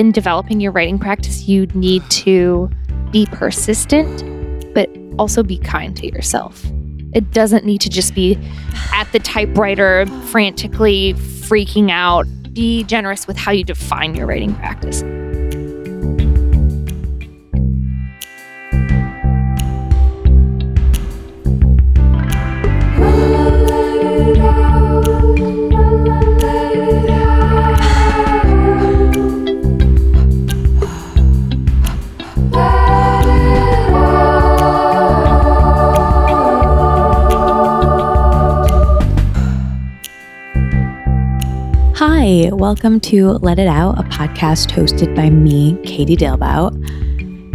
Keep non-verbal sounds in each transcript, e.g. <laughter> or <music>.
in developing your writing practice, you need to be persistent, but also be kind to yourself. It doesn't need to just be at the typewriter, frantically freaking out. Be generous with how you define your writing practice. Hi, welcome to Let It Out, a podcast hosted by me, Katie Dalebout.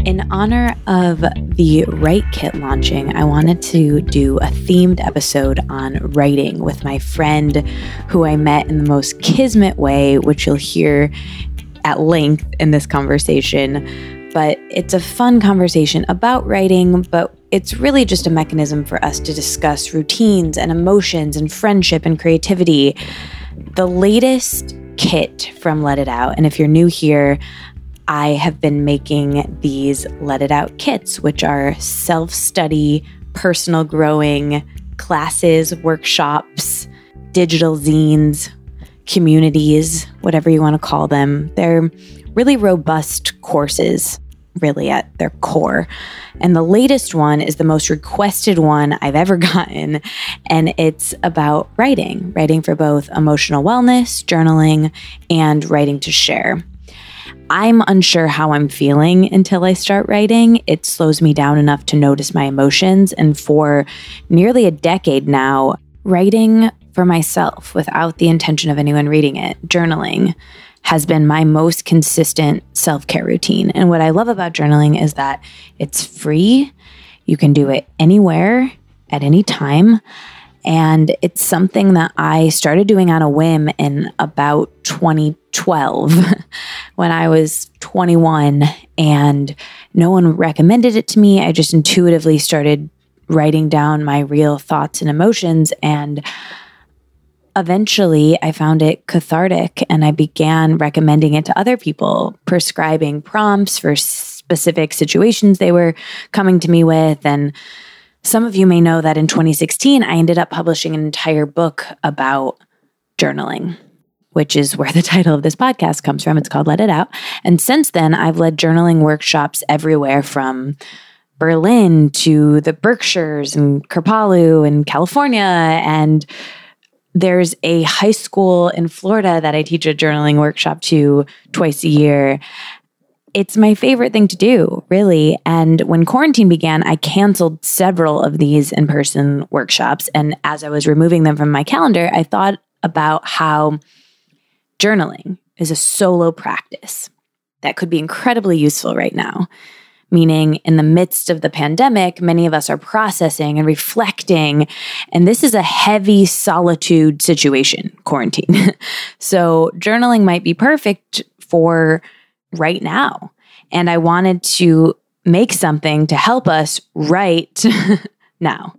In honor of the Write Kit launching, I wanted to do a themed episode on writing with my friend who I met in the most kismet way, which you'll hear at length in this conversation. But it's a fun conversation about writing, but it's really just a mechanism for us to discuss routines and emotions and friendship and creativity the latest kit from Let It Out. And if you're new here, I have been making these Let It Out kits, which are self study, personal growing classes, workshops, digital zines, communities, whatever you want to call them. They're really robust courses really at their core. And the latest one is the most requested one I've ever <laughs> gotten. And it's about writing, writing for both emotional wellness, journaling, and writing to share. I'm unsure how I'm feeling until I start writing. It slows me down enough to notice my emotions. And for nearly a decade now, writing for myself without the intention of anyone reading it, journaling, has been my most consistent self care routine. And what I love about journaling is that it's free. You can do it anywhere at any time. And it's something that I started doing on a whim in about 2012 <laughs> when I was 21 and no one recommended it to me. I just intuitively started writing down my real thoughts and emotions. And eventually I found it cathartic and I began recommending it to other people, prescribing prompts for specific situations they were coming to me with. And some of you may know that in 2016, I ended up publishing an entire book about journaling. Which is where the <laughs> title of this podcast comes from. It's called Let It Out. And since then, I've led journaling workshops everywhere from Berlin to the Berkshires and Kripalu and California and there's a high school in Florida that I teach a journaling workshop to twice a year. It's my favorite thing to do, really. And when quarantine began, I canceled several of these in person workshops. And as I was removing them from my calendar, I thought about how journaling is a solo practice that could be incredibly useful right now meaning in the midst of the pandemic, many of us are processing and reflecting. And this is a heavy solitude situation, quarantine. <laughs> so journaling might be perfect for right now. And I wanted to make something to help us write <laughs> now.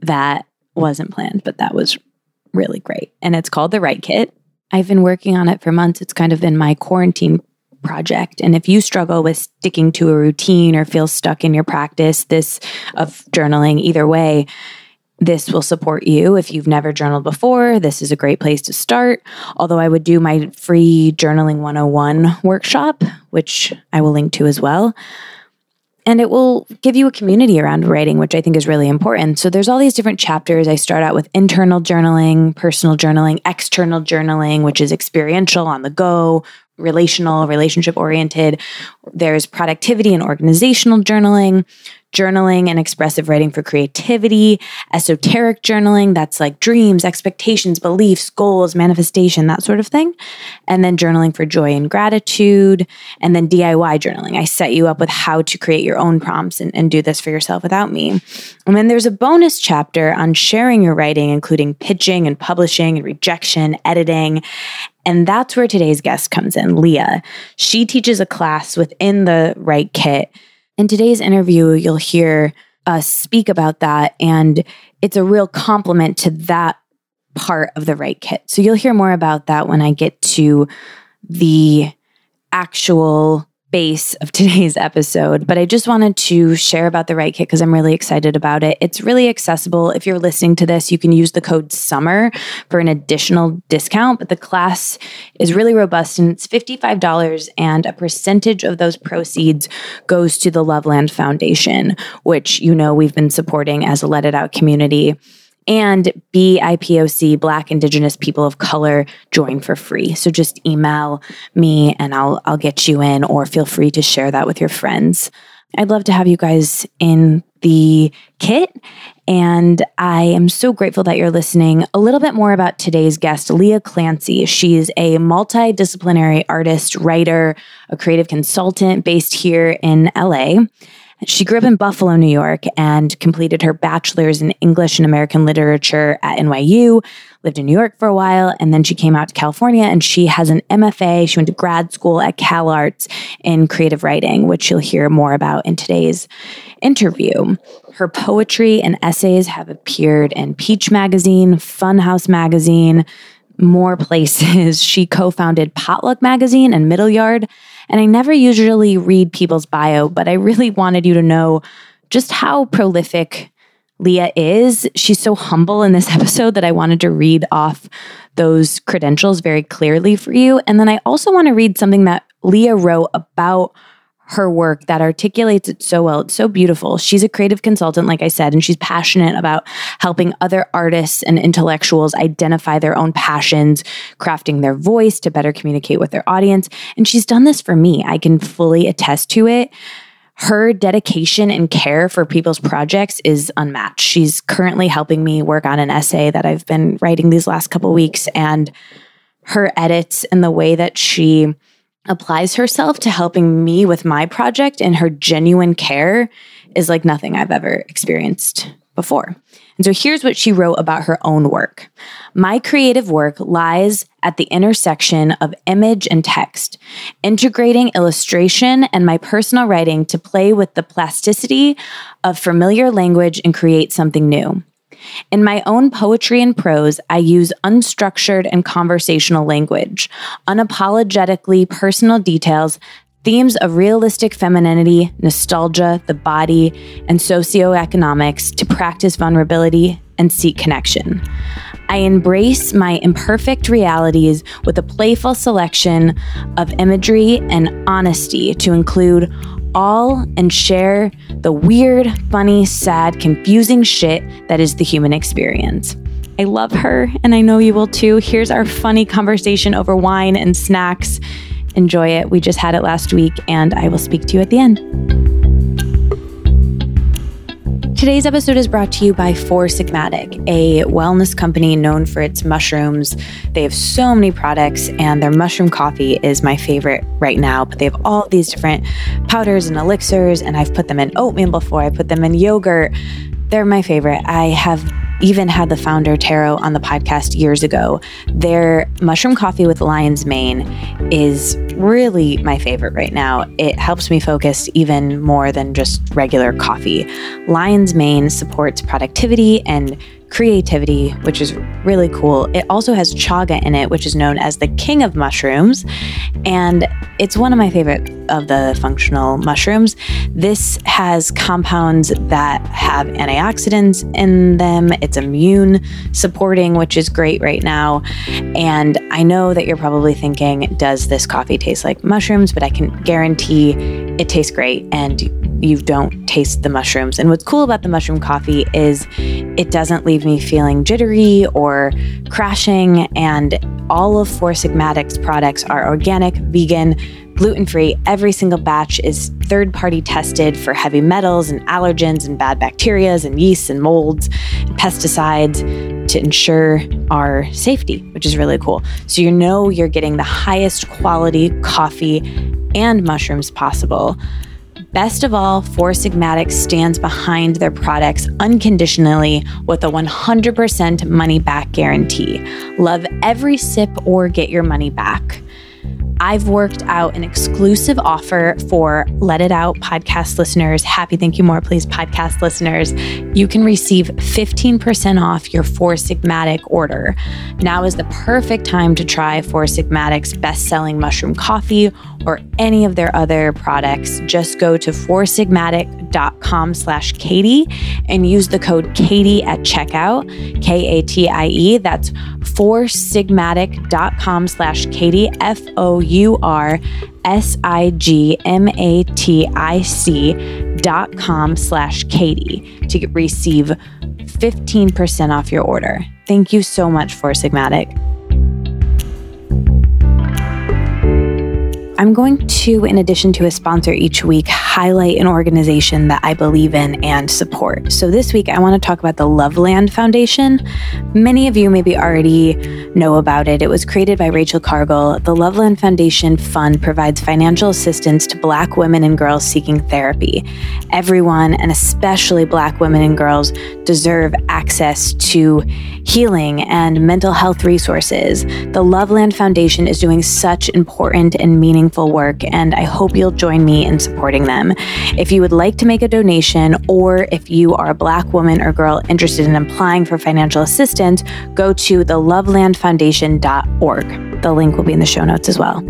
That wasn't planned, but that was really great. And it's called the Write Kit. I've been working on it for months. It's kind of been my quarantine project. And if you struggle with sticking to a routine or feel stuck in your practice, this of journaling, either way, this will support you. If you've never journaled before, this is a great place to start. Although I would do my free Journaling 101 workshop, which I will link to as well. And it will give you a community around writing, which I think is really important. So there's all these different chapters. I start out with internal journaling, personal journaling, external journaling, which is experiential on the go, relational, relationship oriented. There's productivity and organizational journaling, journaling and expressive writing for creativity, esoteric journaling, that's like dreams, expectations, beliefs, goals, manifestation, that sort of thing. And then journaling for joy and gratitude, and then DIY journaling. I set you up with how to create your own prompts and, and do this for yourself without me. And then there's a bonus chapter on sharing your writing, including pitching and publishing and rejection, editing. And that's where today's guest comes in, Leah. She teaches a class within the Write Kit. In today's interview, you'll hear us speak about that. And it's a real compliment to that part of the Write Kit. So you'll hear more about that when I get to the actual base of <laughs> today's episode, but I just wanted to share about the Write Kit because I'm really excited about it. It's really accessible. If you're listening to this, you can use the code SUMMER for an additional discount, but the class is really robust and it's $55 and a percentage of those proceeds goes to the Loveland Foundation, which you know we've been supporting as a Let It Out community and BIPOC, Black Indigenous People of Color, join for free. So just email me and I'll I'll get you in, or feel free to share that with your friends. I'd love to have you guys in the kit. And I am so grateful that you're listening. A little bit more about today's guest, Leah Clancy. She's a multidisciplinary artist, writer, a creative consultant based here in LA. She grew up in Buffalo, New York, and completed her bachelor's in English and American literature at NYU, lived in New York for a while, and then she came out to California and she has an MFA. She went to grad school at Cal Arts in creative writing, which you'll hear more about in today's interview. Her poetry and essays have appeared in Peach Magazine, Funhouse Magazine, more places. <laughs> She co founded Potluck Magazine and Middle Yard and I never usually read people's bio, but I really wanted you to know just how prolific Leah is. She's so humble in this <laughs> episode that I wanted to read off those credentials very clearly for you. And then I also want to read something that Leah wrote about her work that articulates it so well. It's so beautiful. She's a creative consultant, like I said, and she's passionate about helping other artists and intellectuals identify their own passions, crafting their voice to better communicate with their audience. And she's done this for me. I can fully attest to it. Her dedication and care for people's projects is unmatched. She's currently helping me work on an essay that I've been writing these last couple weeks and her edits and the way that she applies herself to helping me with my project and her genuine care is like nothing I've ever experienced before. And so here's what she wrote about her own work. My creative work lies at the intersection of image and text, integrating illustration and my personal writing to play with the plasticity of familiar language and create something new. In my own poetry and prose, I use unstructured and conversational language, unapologetically personal details, themes of realistic femininity, nostalgia, the body, and socioeconomics to practice vulnerability and seek connection. I embrace my imperfect realities with a playful selection of imagery and honesty to include all and share the weird, funny, sad, confusing shit that is the human experience. I love her, and I know you will too. Here's our funny conversation over wine and snacks. Enjoy it. We just had it last week, and I will speak to you at the end. Today's episode is brought to you by Four Sigmatic, a wellness company known for its mushrooms. They have so many products, and their mushroom coffee is my favorite right now. But they have all these different powders and elixirs, and I've put them in oatmeal before, I put them in yogurt. They're my favorite. I have even had the founder Tero on the podcast years ago. Their mushroom coffee with lion's mane is really my favorite right now. It helps me focus even more than just regular coffee. Lion's mane supports productivity and creativity, which is really cool. It also has chaga in it, which is known as the king of mushrooms. And it's one of my favorite of the functional mushrooms. This has compounds that have antioxidants in them. It's immune supporting, which is great right now. And I know that you're probably thinking, does this coffee taste like mushrooms? But I can guarantee it tastes great. And you don't taste the mushrooms. And what's cool about the mushroom coffee is it doesn't leave me feeling jittery or crashing. And all of Four Sigmatic's products are organic, vegan, gluten free. Every single batch is third party tested for heavy metals and allergens and bad bacteria and yeasts and molds and pesticides to ensure our safety, which is really cool. So you know you're getting the highest quality coffee and mushrooms possible. Best of all, Four Sigmatic stands behind their products unconditionally with a 100% money back guarantee. Love every sip or get your money back. I've worked out an exclusive offer for Let It Out podcast listeners. Happy Thank You More Please podcast listeners. You can receive 15% off your Four Sigmatic order. Now is the perfect time to try Four Sigmatic's best selling mushroom coffee or any of their other products. Just go to foursigmatic.com slash Katie and use the code Katie at checkout, K A T I E. That's foursigmatic.com slash Katie, F O U R S I G M A T I C dot com slash Katie to get, receive 15% off your order. Thank you so much, Four Sigmatic. I'm going to, in addition to a sponsor each week, highlight an organization that I believe in and support. So this week, I want to talk about the Loveland Foundation. Many of you maybe already know about it. It was created by Rachel Cargle. The Loveland Foundation Fund provides financial assistance to Black women and girls seeking therapy. Everyone, and especially Black women and girls, deserve access to healing and mental health resources. The Loveland Foundation is doing such important and meaningful work, and I hope you'll join me in supporting them. If you would like to make a donation, or if you are a Black woman or girl interested in applying for financial assistance, go to the lovelandfoundation.org. The link will be in the show notes as well.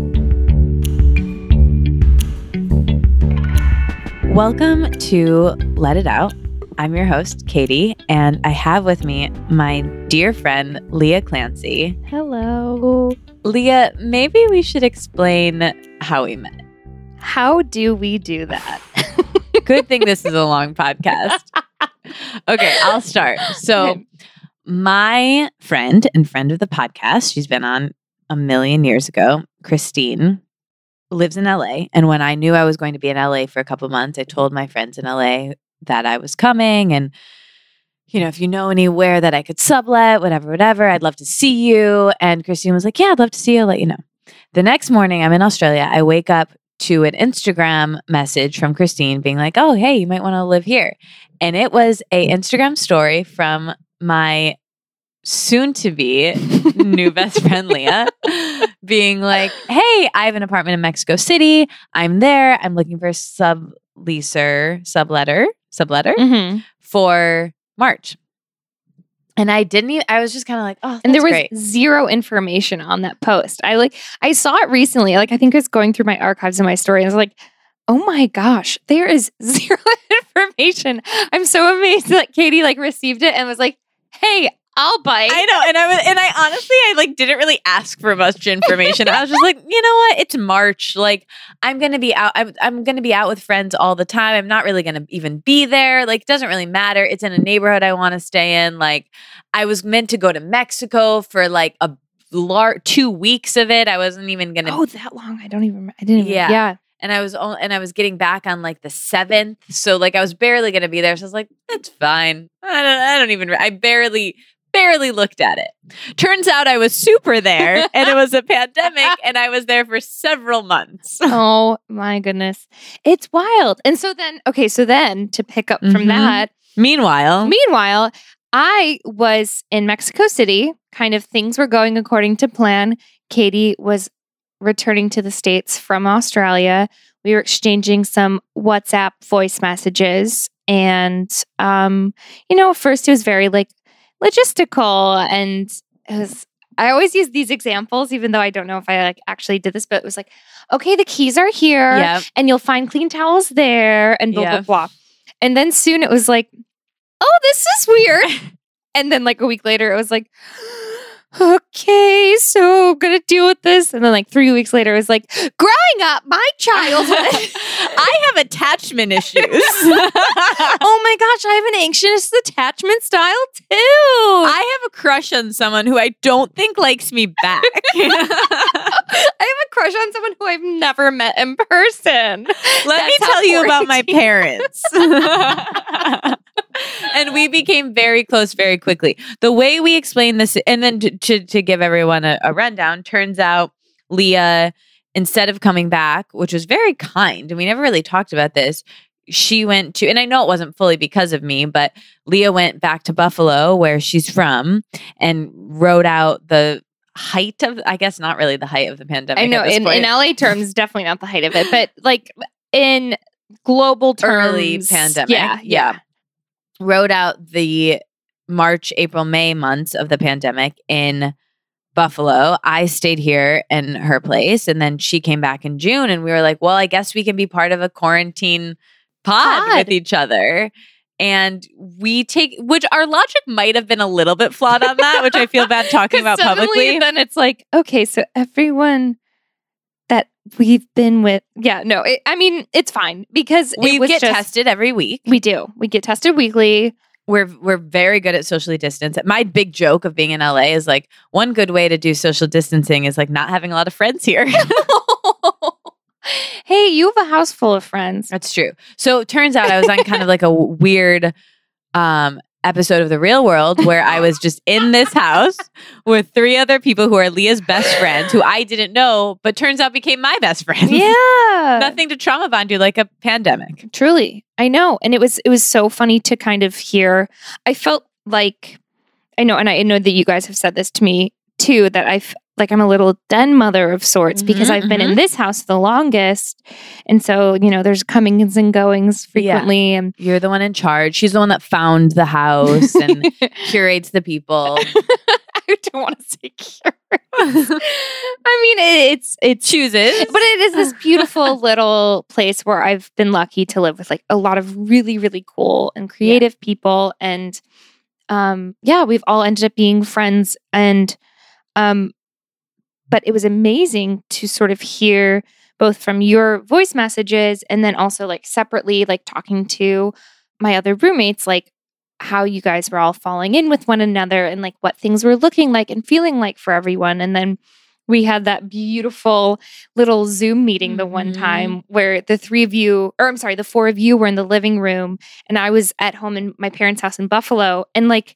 Welcome to Let It Out. I'm your host, Katie, and I have with me my dear friend, Leah Clancy. Hello. Leah, maybe we should explain how we met. How do we do that? <laughs> Good thing this is a long podcast. <laughs> Okay, I'll start. So, my friend and friend of the podcast, she's been on a million years ago, Christine, lives in LA. And when I knew I was going to be in LA for a couple months, I told my friends in LA that I was coming and you know, if you know anywhere that I could sublet, whatever, whatever, I'd love to see you. And Christine was like, Yeah, I'd love to see you. I'll let you know. The next morning, I'm in Australia. I wake up to an Instagram message from Christine being like, Oh, hey, you might want to live here. And it was a Instagram story from my soon to be <laughs> new best friend Leah being like, Hey, I have an apartment in Mexico City. I'm there. I'm looking for a subleaser, subletter, subletter Mhm. for March. And I didn't even, I was just kind of like, oh, And there was great. zero information on that post. I like I saw it recently. Like I think I was going through my archives and my story and I was like, oh my gosh, there is <laughs> zero <laughs> information. I'm so amazed that Katie like received it and was like, hey, I'll bite. I know, and I was, and I honestly, I like didn't really ask for much information. I was just like, you know what? It's March. Like, I'm gonna be out. I'm, I'm gonna be out with friends all the time. I'm not really gonna even be there. Like, it doesn't really matter. It's in a neighborhood I want to stay in. Like, I was meant to go to Mexico for like a lar- two weeks of it. I wasn't even gonna oh, that long. I don't even I didn't even Yeah. yeah. and I was on, and I was getting back on like the seventh, so like I was barely gonna be there. So I was like, "That's fine." I don't, I don't even. I barely, barely looked at it. Turns out I was super there, <laughs> and it was a pandemic, and I was there for several months. <laughs> Oh my goodness. It's wild. And so then, okay, so then to pick up from Mhm. that, Meanwhile, meanwhile, I was in Mexico City, kind of things were going according to plan. Katie was returning to the States from Australia. We were exchanging some WhatsApp voice messages. And, um, you know, first it was very like logistical and it was, I always use these examples, even though I don't know if I like actually did this, but it was like, okay, the keys are here and you'll find clean towels there and blah, blah, blah. And then soon it was like, oh, this is weird. <laughs> and then like a week later, it was like, okay, so I'm going to deal with this. And then like three weeks later, it was like, growing up, my childhood. <laughs> I have attachment issues. <laughs> oh my gosh, I have an anxious attachment style too. I have a crush on someone who I don't think likes me back. <laughs> I have a crush on someone who I've never met in person. Let me That's how tell you about my parents. And we became very close very quickly. The way we explained this, and then to, to, to give everyone a, a rundown, turns out Leah, instead of coming back, which was very kind, and we never really talked about this, she went to, and I know it wasn't fully because of me, but Leah went back to Buffalo, where she's from, and wrote out the height of I guess not really the height of the pandemic. I know at this in, in LA terms, definitely not the height of it, but like in global terms, early pandemic. Yeah, yeah. Wrote out the March, April, May months of the pandemic in Buffalo. I stayed here in her place and then she came back in June and we were like, well, I guess we can be part of a quarantine pod, Pod. with each other. And we take, which our logic might have been a little bit flawed on that, which I feel bad <laughs> talking about publicly. Then it's like, okay, so everyone we've been with, yeah, no, it, I mean, it's fine because we it was get just, tested every week. We do. We get tested weekly. we're we're very good at socially distance. My big joke of being in LA is like one good way to do social distancing is like not having a lot of friends here. <laughs> <laughs> hey, you have a house full of friends. That's true. So it turns out I was on kind of like a weird um episode of the real world where I was just in this house with three other people who are Leah's best friends who I didn't know, but turns out became my best friends. Yeah. <laughs> Nothing to trauma bond you like a pandemic. Truly. I know. And it was it was so funny to kind of hear. I felt like I know and I know that you guys have said this to me too that I've like I'm a little den mother of sorts because Mhm, I've been in this house the longest. And so, you know, there's comings and goings frequently and You're the one in charge. She's the one that found the house and <laughs> curates the people. <laughs> I don't want to say cure. <laughs> I mean, it, it's it's Chooses. but it is this beautiful little place where I've been lucky to live with like a lot of really really cool and creative people and um yeah, we've all ended up being friends and um but it was amazing to sort of hear both from your voice messages and then also like separately like talking to my other roommates like how you guys were all falling in with one another and like what things were looking like and feeling like for everyone and then we had that beautiful little Zoom meeting the one Mhm. time where the three of you, or I'm sorry, the four of you were in the living room and I was at home in my parents' house in Buffalo. And like,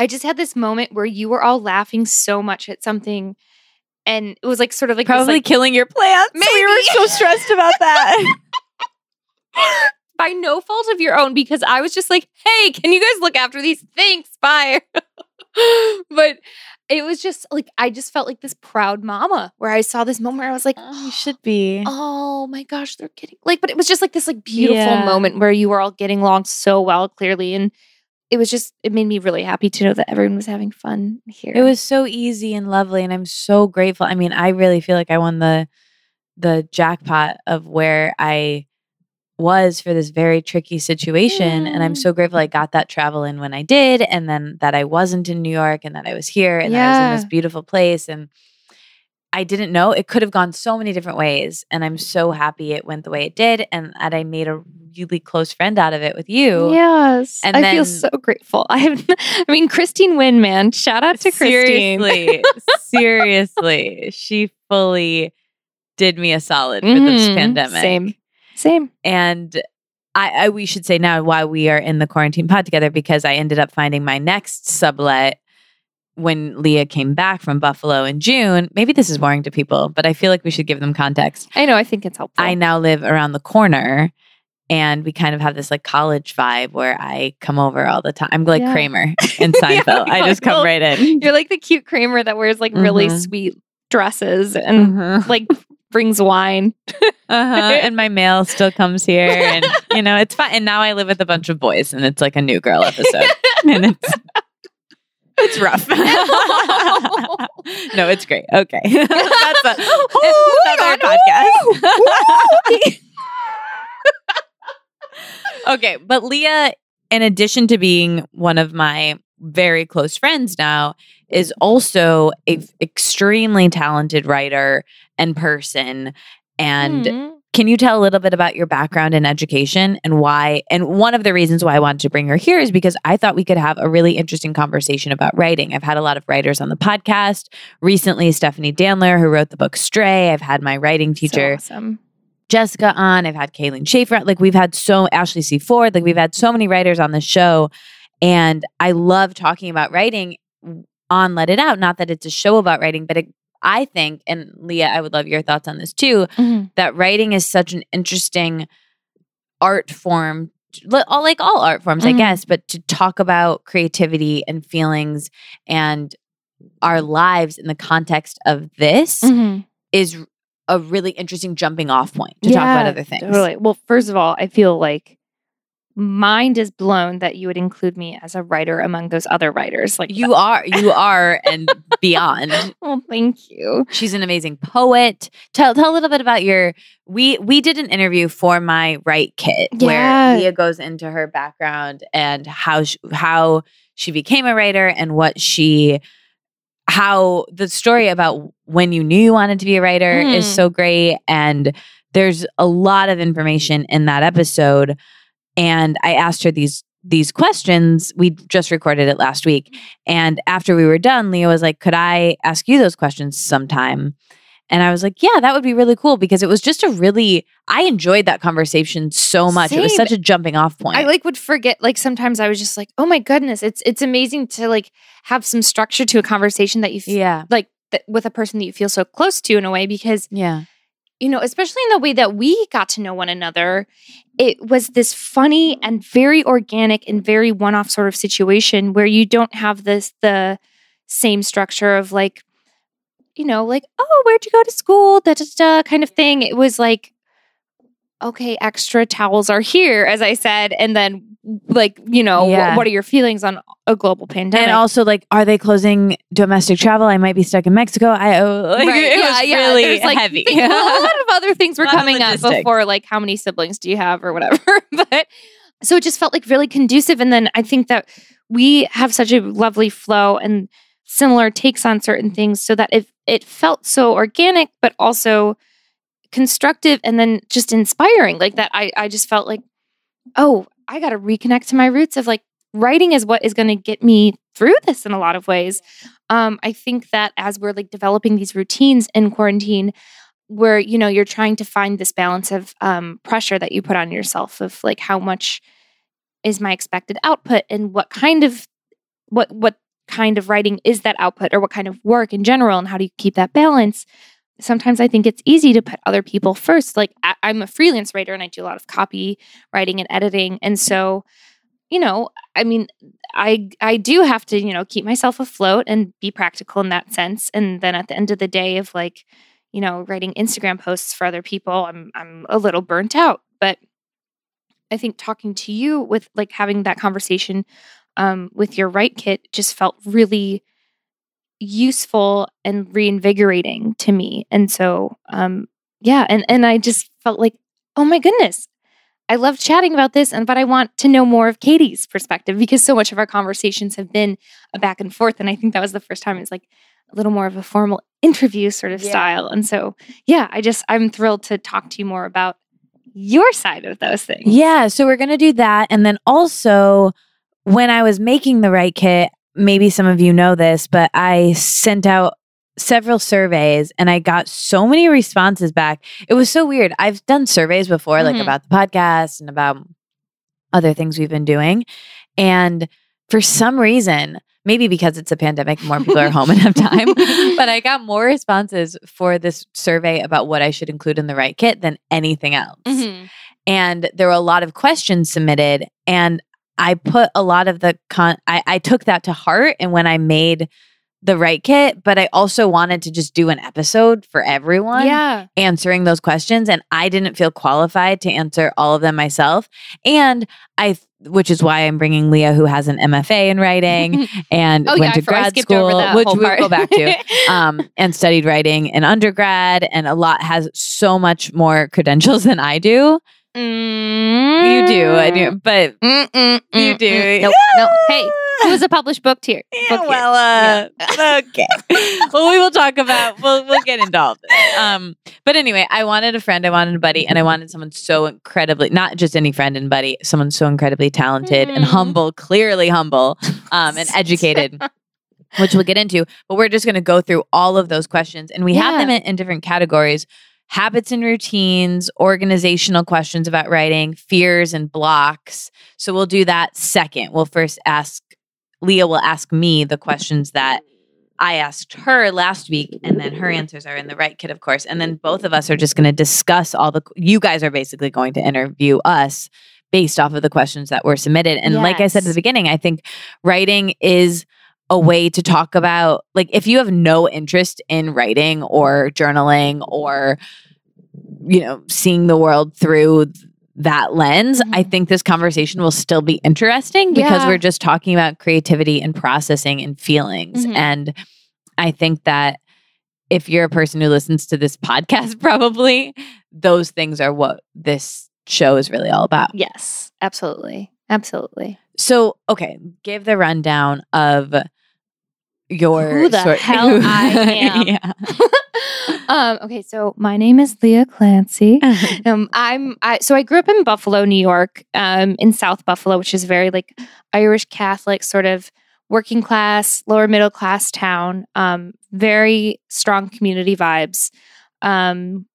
I just had this moment where you were all laughing so much at something. And it was like sort of like this, Probably like, killing your plants. Maybe. We were so stressed about that. <laughs> by no fault of your own because I was just like, hey, can you guys look after these? Thanks. Bye. <laughs> but it was just like, I just felt like this proud mama where I saw this moment where I was like, oh, you should <gasps> be. oh my gosh, they're getting like, but it was just like this like beautiful Yeah. moment where you were all getting along so well, clearly. And it was just, it made me really happy to know that everyone was having fun here. It was so easy and lovely, and I'm so grateful. I mean, I really feel like I won the the jackpot of where I was for this very tricky situation, and I'm so grateful I got that travel in when I did, and then that I wasn't in New York, and that I was here, and that I was in this beautiful place, and I didn't know it could have gone so many different ways, and I'm so happy it went the way it did, and that I made a really close friend out of it with you. Yes. And I feel so grateful. <laughs> I have, I mean, Christine Wynn, man, shout out to Christine. Seriously, <laughs> seriously, she fully did me a solid for this Mhm. pandemic. Same. Same. And I, I, we should say now why we are in the quarantine pod together because I ended up finding my next sublet when Leah came back from Buffalo in June. Maybe this is boring to people, but I feel like we should give them context. I know. I think it's helpful. I now live around the corner. And we kind of have this like college vibe where I come over all the time. I'm like Yeah. Kramer <laughs> in Yeah, Seinfeld. I just come right in. You're like the cute Kramer that wears like really Mhm. sweet dresses and Mhm. like brings wine. Uh-huh. <laughs> and my mail still comes here and you know it's fun and now i live with a bunch of boys and it's like a new girl episode <laughs> and it's it's rough. <laughs> No it's great. Okay. <laughs> That's a other podcast. Okay but leah in addition to being one of my very close friends now is also a f- extremely talented writer and person and Mhm. Can you tell a little bit about your background in education and why? And one of the reasons why I wanted to bring her here is because I thought we could have a really interesting conversation about writing. I've had a lot of writers on the podcast. Recently, Stephanie Danler, who wrote the book Stray. I've had my writing So teacher, awesome. Jessica, on. I've had Kayleen Schaefer. Like, we've had so, Ashley C. Ford. Like, we've had so many writers on the show. And I love talking about writing on Let It Out. Not that it's a show about writing, but it, I think, and Leah, I would love your thoughts on this too Mhm. that writing is such an interesting art form all- like all art forms i Mhm. guess but to talk about creativity and feelings and our lives in the context of this Mhm. is a really interesting jumping off point to talk about other things. Totally. Well, first of all, I feel like mind is blown that you would include me as a writer among those other writers. Like You are, you are, and beyond. <laughs> Well, thank you. She's an amazing poet. Tell tell a little bit about your. We we did an interview for my Write Kit Yeah. where Leah goes into her background and how she, how she became a writer and what she how the story about when you knew you wanted to be a writer is Mhm. so great and there's a lot of information in that episode and I asked her these these questions. We just recorded it last week. Mm-hmm. And after we were done, Leah was like, Could I ask you those questions sometime? And I was like, Yeah, that would be really cool because it was just a really, I enjoyed that conversation so much. It was such a jumping off point. I like would forget like sometimes I was just like, "Oh my goodness, it's it's amazing to like have some structure to a conversation that you feel yeah. like that with a person that you feel so close to in a way because Yeah. You know, especially in the way that we got to know one another, it was this funny and very organic and very one-off sort of situation where you don't have this the same structure of like, you know, like, oh, where'd you go to school? Da da da kind of thing. It was like, okay, extra towels are here, as I said, and then like, you know, wh- what are your feelings on a global pandemic? And also, like, are they closing domestic travel? I might be stuck in Mexico. I oh, <laughs> like, Right, it was really There's, like, heavy. well, <laughs> a lot of <laughs> other things were A lot of coming up before, like how many siblings do you have or whatever. but so it just felt like really conducive. And then I think that we have such a lovely flow and similar takes on certain things, so that if it felt so organic, but also constructive and then just inspiring, like that. I I just felt like, oh, I got to reconnect to my roots of like writing is what is going to get me through this in a lot of ways. Um, I think that as we're like developing these routines in quarantine, where you know you're trying to find this balance of um, pressure that you put on yourself of like how much is my expected output and what kind of what what kind of writing is that output or what kind of work in general and how do you keep that balance sometimes i think it's easy to put other people first. Like I, i'm a freelance writer and i do a lot of copy writing and editing. And so you know i mean i i do have to you know keep myself afloat and be practical in that sense. And then at the end of the day of like you know writing instagram posts for other people i'm i'm a little burnt out. But i think talking to you with like having that conversation um, with your Write Kit just felt really useful and reinvigorating to me and so um yeah and and i just felt like oh my goodness I love chatting about this, and but I want to know more of Katie's perspective because so much of our conversations have been a back and forth, and I think that was the first time it was like a little more of a formal interview sort of Yeah. style. And so, yeah, I just I'm thrilled to talk to you more about your side of those things. Yeah, so we're going to do that. And then also, when I was making the Write Kit, maybe some of you know this, but I sent out several surveys and I got so many responses back. It was so weird. I've done surveys before, like Mhm. about the podcast and about other things we've been doing. And for some reason, maybe because it's a pandemic, more people are home and have time, <laughs> but I got more responses for this survey about what I should include in the Write Kit than anything else Mhm. and there were a lot of questions submitted and i put a lot of the con I, I took that to heart and when i made the Write Kit but i also wanted to just do an episode for everyone Yeah. answering those questions and i didn't feel qualified to answer all of them myself and i which is why i'm bringing leah who has an mfa in writing <laughs> and oh went yeah, to I, for- I grad school which we'll part. go back to <laughs> um, and studied writing in undergrad and a lot has so much more credentials than i do you do I do but Mm, mm, You mm, do. mm. Nope. No. <laughs> Hey, it was a published book here. Yeah, book well, uh, <laughs> okay. well, we will talk about. We'll we'll get into all this. Um, but anyway, I wanted a friend, I wanted a buddy, and I wanted someone so incredibly not just any friend and buddy, someone so incredibly talented and Mhm. humble, clearly humble, um, and <laughs> educated. Which we'll get into, but we're just going to go through all of those questions, and we have them in, in different categories: habits and routines, organizational questions about writing, fears and blocks. So we'll do that second. We'll first ask Leah will ask me the questions that I asked her last week, and then her answers are in the Write Kit, of course. And then both of us are just going to discuss all the. You guys are basically going to interview us based off of the questions that were submitted. And like I said at the beginning, I think writing is a way to talk about like if you have no interest in writing or journaling or you know seeing the world through that lens i think this conversation will still be interesting because Yeah. we're just talking about creativity and processing and feelings Mhm. and i think that if you're a person who listens to this <laughs> podcast probably those things are what this show is really all about Yes, absolutely. Absolutely. so, okay, give the rundown of your Who the hell <laughs> I am. yeah. <laughs> um, okay, so my name is Leah Clancy. <laughs> Um, I'm I, so I grew up in Buffalo, New York, um, in South Buffalo, which is very like Irish Catholic, sort of working class, lower middle class town. Um, very strong community vibes. Um,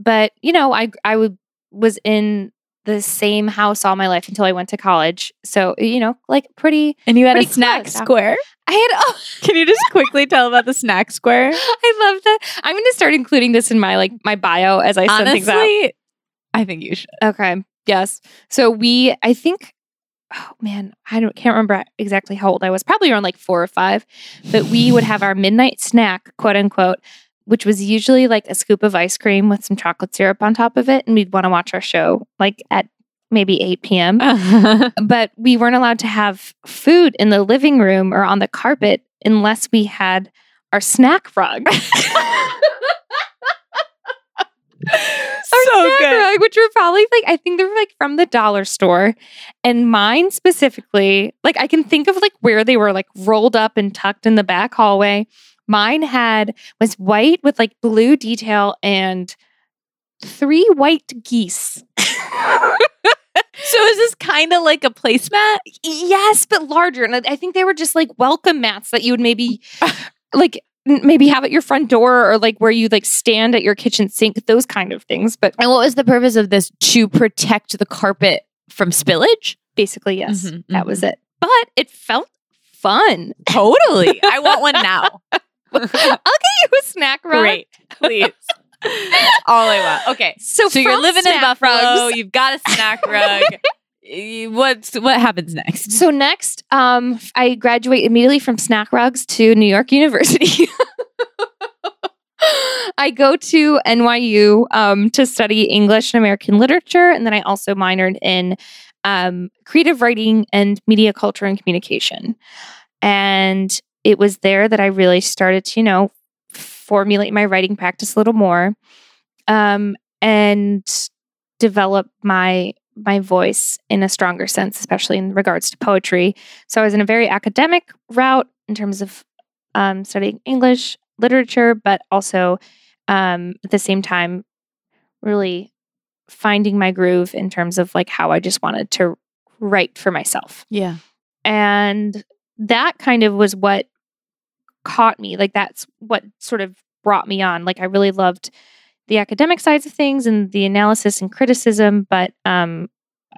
but you know, I I would was in the same house all my life until I went to college. So you know, like pretty. and you had a snack square. I had. Oh, <laughs> Can you just quickly tell about the snack square? <laughs> I love that. I'm going to start including this in my like my bio as I send things out. I think you should. Okay. Yes. So we, I think, oh man, I don't can't remember exactly how old I was. Probably around like four or five. But we would have our midnight snack, quote unquote, which was usually like a scoop of ice cream with some chocolate syrup on top of it, and we'd want to watch our show like at maybe 8 p.m. <laughs> Uh-huh. but we weren't allowed to have food in the living room or on the carpet unless we had our snack rug. <laughs> Our So snack good. rug, which were probably like I think they were like from the dollar store, and mine specifically, like I can think of like where they were like rolled up and tucked in the back hallway. Mine had was white with like blue detail and three white geese. So is this kind of like a placemat? Yes, but larger. And I think they were just like welcome mats that you would maybe <laughs> like maybe have at your front door or like where you like stand at your kitchen sink, those kind of things. But And what was the purpose of this? To protect the carpet from spillage? basically, yes, Mhm, that was it. But it felt fun. Totally. I want one <laughs> now. <laughs> I'll get you a snack rug. Great. Please. <laughs> All I want. Okay. So, So you're living in Buffalo. rugs- You've got a snack rug. <laughs> What's what happens next? So next, um, I graduate immediately from Snack Rugs to New York University. I go to NYU um, to study English and American literature, and then I also minored in um, creative writing and media culture and communication. And it was there that I really started to, you know, formulate my writing practice a little more, um, and develop my my voice in a stronger sense, especially in regards to poetry. So I was in a very academic route in terms of um, studying English literature, but also um, at the same time, really finding my groove in terms of like how I just wanted to write for myself. yeah. And that kind of was what caught me. Like that's what sort of brought me on. Like I really loved the academic sides of things and the analysis and criticism, but um,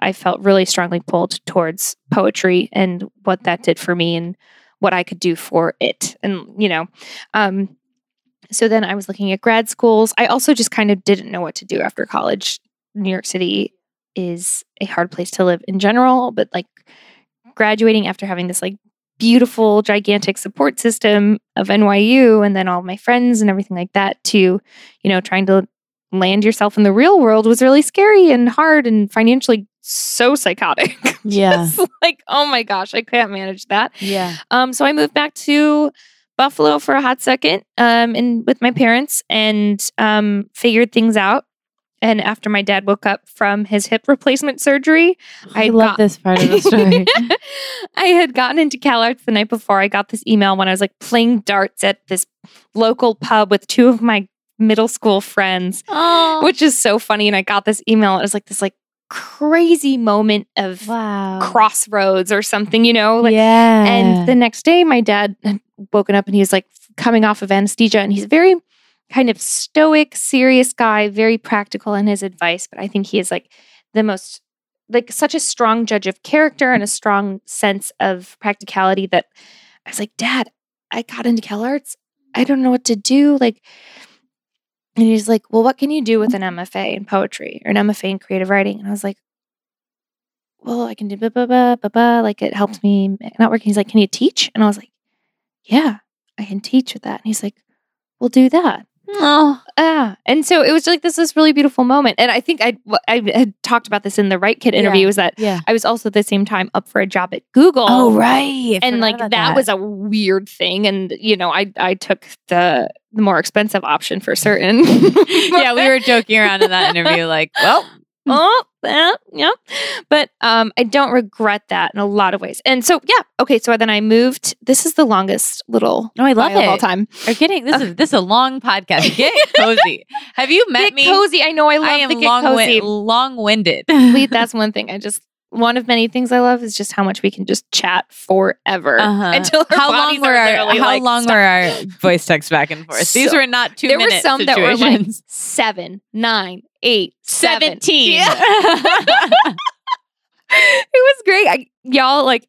I felt really strongly pulled towards poetry and what that did for me and what I could do for it. And, you know, um, so then I was looking at grad schools. I also just kind of didn't know what to do after college. New York City is a hard place to live in general, but like graduating after having this like beautiful, gigantic support system of NYU and then all my friends and everything like that to, you know, trying to land yourself in the real world was really scary and hard and financially so psychotic. <laughs> Yeah. Like, oh my gosh, I can't manage that. Yeah. Um, so I moved back to Buffalo for a hot second, um, and with my parents, and um, figured things out. And after my dad woke up from his hip replacement surgery, I I love got- this part of the <laughs> story. <laughs> I had gotten into CalArts the night before. I got this email when I was like playing darts at this local pub with two of my middle school friends, oh. which is so funny. And I got this email. It was like this like crazy moment of wow. crossroads or something, you know? Like, yeah. and the next day, my dad had woken up and he was like coming off of anesthesia, and he's very kind of stoic, serious guy, very practical in his advice. But I think he is like the most, like, such a strong judge of character and a strong sense of practicality that I was like, Dad, I got into CalArts. I don't know what to do. Like, and he's like, Well, what can you do with an MFA in poetry or an MFA in creative writing? And I was like, Well, I can do blah, blah, blah, blah, blah. Like, it helps me not working. He's like, Can you teach? And I was like, yeah, I can teach with that. And he's like, we'll do that. Oh, Ah, and so it was like this this really beautiful moment. And I think I I had talked about this in the Write Kit interview. Yeah. Was that yeah. I was also at the same time up for a job at Google. Oh, right. And like about that, was a weird thing. And you know, I I took the the more expensive option for certain. <laughs> <laughs> yeah, we were joking around in that interview, like, well, oh, yeah, yeah. But um, I don't regret that in a lot of ways. And so, yeah, okay. So then I moved. This is the longest little no, I love it of all time. Are kidding? this is <laughs> this is a long podcast. Get cozy. Have you met Get me? cozy. I know. I love I am the get long cozy. long winded. <laughs> That's one thing. I just one of many things I love is just how much we can just chat forever Uh-huh. <laughs> until our how long were our how like, long stop. were our voice texts back and forth? These were not two there were some that were like seven, nine, eight. Seventeen. Yeah. <laughs> it was great. I, y'all like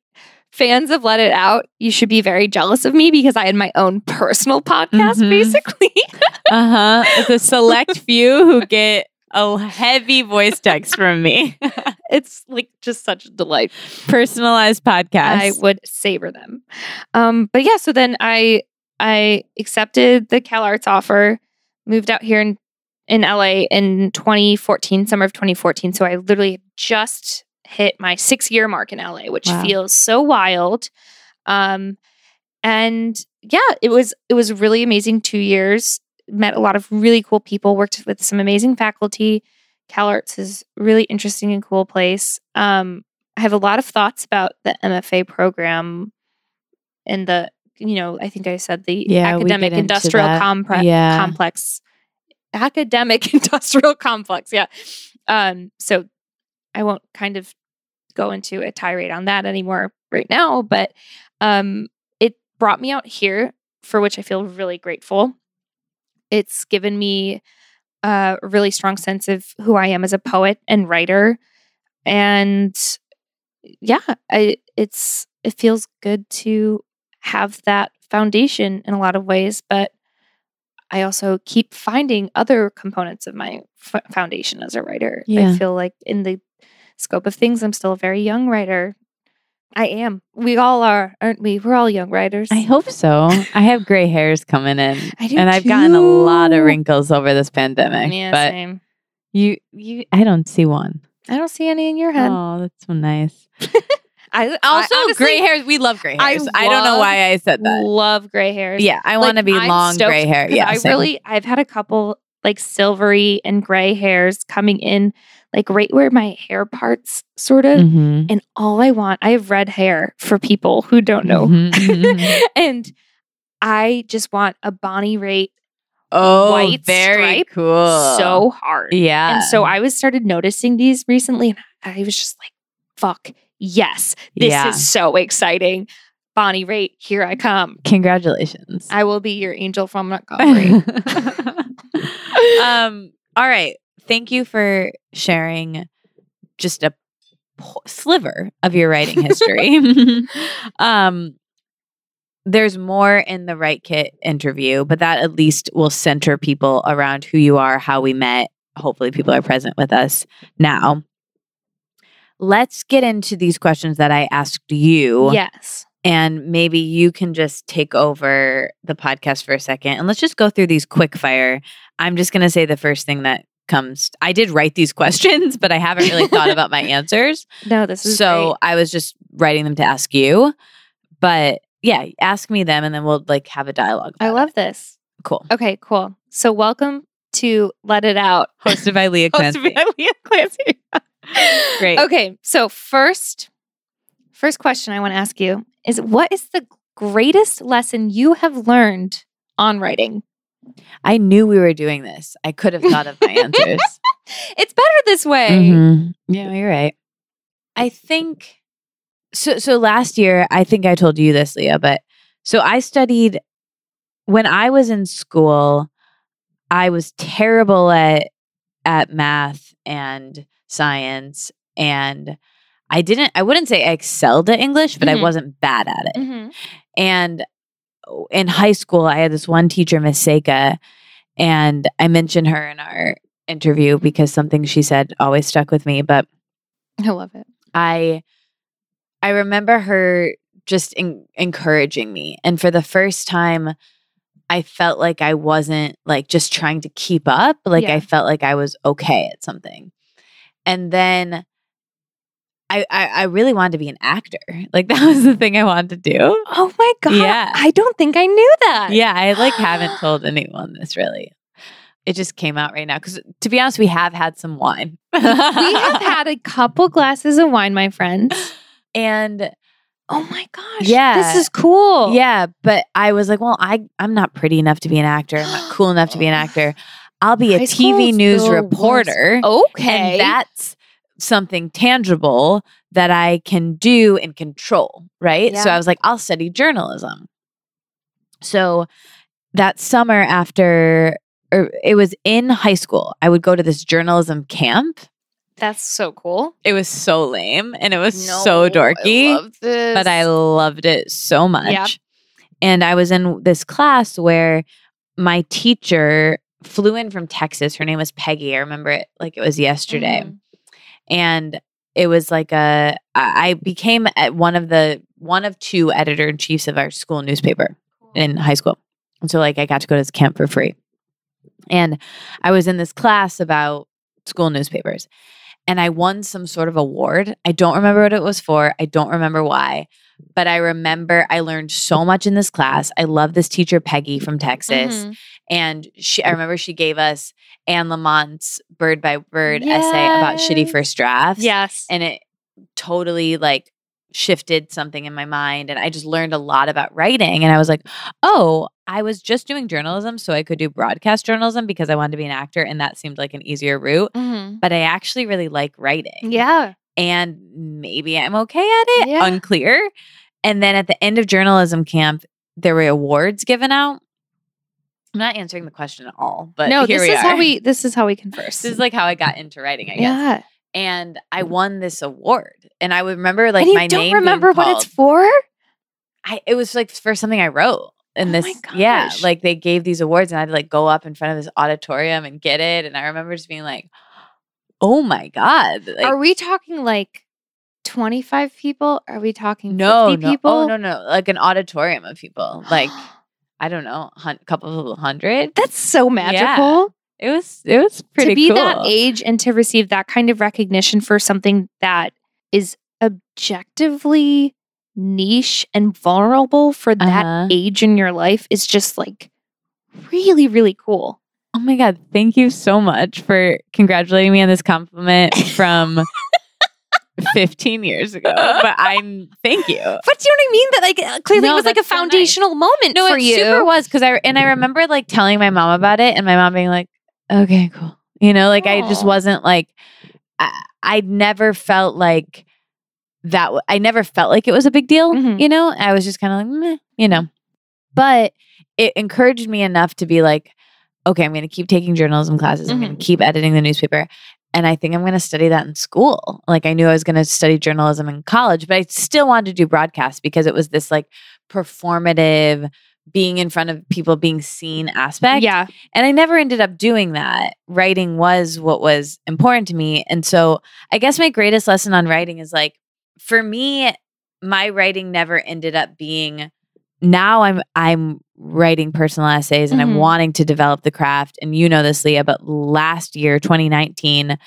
fans of Let It Out. You should be very jealous of me because I had my own personal podcast, Mhm. basically. <laughs> uh huh. It's a select few who get a heavy voice text from me. <laughs> it's like just such a delight. Personalized podcast. I would savor them. Um, but yeah, so then I I accepted the Cal Arts offer, moved out here in in LA in 2014, summer of 2014. So I literally just hit my six year mark in LA, which Wow. feels so wild. Um, and yeah, it was it was really amazing two years. Met a lot of really cool people. Worked with some amazing faculty. Cal Arts is really interesting and cool place. Um, I have a lot of thoughts about the MFA program and the you know I think I said the Yeah, academic industrial compre- Yeah. complex academic <laughs> industrial complex yeah. Um so I won't kind of go into a tirade on that anymore right now but um it brought me out here for which I feel really grateful. It's given me a really strong sense of who I am as a poet and writer and yeah I, it's it feels good to have that foundation in a lot of ways but i also keep finding other components of my f- foundation as a writer Yeah. i feel like in the scope of things i'm still a very young writer i am we all are aren't we we're all young writers I hope so. I have gray hairs coming in. <laughs> I do and I've gotten a lot of wrinkles over this pandemic. yeah but same you you I don't see one. i don't see any in your head Oh, that's so nice. <laughs> I Also, I honestly gray hairs. We love gray I hairs. I, don't know why I said that. love gray hairs Yeah, I want to be I'm long gray hair. Yeah, I same. really I've had a couple like silvery and gray hairs coming in like right where my hair parts sort of Mhm. and all I want I have red hair for people who don't know Mhm, <laughs> mhm. and I just want a Bonnie Raitt Oh, White very stripe cool. so hard yeah, and so I was started noticing these recently and I was just like fuck yes this Yeah. is so exciting Bonnie Raitt here I come congratulations. I will be your angel from Montgomery <laughs> um. All right. Thank you for sharing just a po- sliver of your writing history. <laughs> um. There's more in the Write Kit interview, but that at least will center people around who you are, how we met. Hopefully, people are present with us now. Let's get into these questions that I asked you yes and maybe you can just take over the podcast for a second and let's just go through these quick fire. I'm just going to say the first thing that comes. I did write these <laughs> questions, but I haven't really thought about my <laughs> answers. No, this is So great. I was just writing them to ask you. But yeah, ask me them and then we'll like have a dialogue. I love it. this. Cool. Okay, cool. So welcome to Let It Out. <laughs> Hosted by Leah Clancy. Hosted by Leah Clancy. Great. Okay, so first, first question I want to ask you is what is the greatest lesson you have learned on writing? I knew we were doing this. I could have thought of my <laughs> answers. It's better this way. Mhm. Yeah, you're right. I think so. So last year, I think I told you this, Leah, but so I studied when I was in school. I was terrible at at math and science, and I didn't. I wouldn't say I excelled at English, but I Mhm. wasn't bad at it. Mhm. And in high school, I had this one teacher, Miss Seika, and I mentioned her in our interview because something she said always stuck with me. But I love it. I I remember her just en- encouraging me. And for the first time, I felt like I wasn't like just trying to keep up. Like Yeah. I felt like I was okay at something. And then I, I I really wanted to be an actor. <laughs> Like that was the mm. thing I wanted to do. Oh my god. Yeah. I don't think I knew that. Yeah, I like haven't <gasps> told anyone this really. It just came out right now because to be honest, we have had some wine. <laughs> we have had a couple glasses of wine, my friends. and Oh my gosh. Yeah. This is cool. yeah, but I was like, well, I I'm not pretty enough to be an actor. I'm not cool enough to be an <gasps> actor. I'll be a High TV news reporter. Okay. And that's something tangible that I can do and control, right? So I was like, I'll study journalism. So that summer after, or it was in high school, I would go to this journalism camp. That's so cool. It was so lame and it was so dorky, I love this. but I loved it so much. Yep. And I was in this class where my teacher flew in from Texas. Her name was Peggy. I remember it like it was yesterday Mhm. and it was like a I became at one of the one of two editor in chiefs of our school newspaper in high school. And so like I got to go to this camp for free. And I was in this class about school newspapers and I won some sort of award. I don't remember what it was for. I don't remember why. But I remember I learned so much in this class. I love this teacher Peggy from Texas Mhm. and she I remember she gave us Anne Lamott's bird by bird essay about shitty first drafts. Yes. And it totally like shifted something in my mind and I just learned a lot about writing and I was like, "Oh, I was just doing journalism so I could do broadcast journalism because I wanted to be an actor and that seemed like an easier route, Mhm. but I actually really like writing." Yeah. And maybe I'm okay at it, Yeah. unclear. And then at the end of journalism camp, there were awards given out. I'm not answering the question at all, but no, this is are. how we this is how we converse. This is like how I got into writing, I guess. yeah. And I mm. won this award, and I would remember like and you my don't name. remember what it's for? I it was like for something I wrote. And Oh this, yeah, like they gave these awards, and I had to like go up in front of this auditorium and get it. And I remember just being like, "Oh my god!" Like, Are we talking like 25 people? Are we talking no, 50 no, oh, people? oh no, no, like an auditorium of people, like <gasps> I don't know, a couple of hundred. That's so magical. It was, it was pretty to be cool. that age and to receive that kind of recognition for something that is objectively niche and vulnerable for that Uh-huh. age in your life is just like really, really cool. Oh my God. Thank you so much for congratulating me on this compliment from <laughs> 15 years ago. But I'm, thank you. But do you know what I mean? That like uh, clearly No, it was like a that's so nice. foundational moment No, for it you. super was because I, and I remember like telling my mom about it and my mom being like, okay, cool. You know, like I just wasn't like, I, I never felt like that. w- I never felt like it was a big deal. Mhm. You know, I was just kind of like, meh, you know, but it encouraged me enough to be like, okay, I'm going to keep taking journalism classes. I'm going to keep editing the newspaper. And I think I'm going to study that in school. Like I knew I was going to study journalism in college, but I still wanted to do broadcast because it was this like performative, being in front of people, being seen aspect. yeah. And I never ended up doing that. Writing was what was important to me. And so I guess my greatest lesson on writing is like, for me, my writing never ended up being now I'm I'm writing personal essays and I'm Mhm. wanting to develop the craft. And you know this, Leah, but last year, 2019,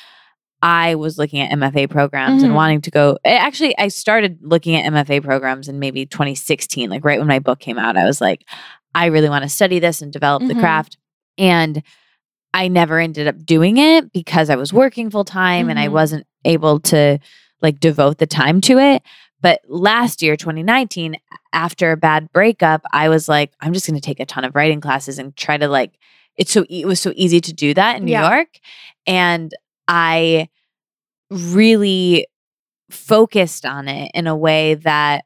I was looking at MFA programs and Mhm. wanting to go. eh, Actually, I started looking at MFA programs in maybe 2016, like right when my book came out. I was like, I really want to study this and develop the Mhm. craft. And I never ended up doing it because I was working full time and I Mhm. wasn't able to like devote the time to it. But last year, 2019, after a bad breakup, I was like, I'm just going to take a ton of writing classes and try to like, it's so, it was so easy to do that in New Yeah. York. And I really focused on it in a way that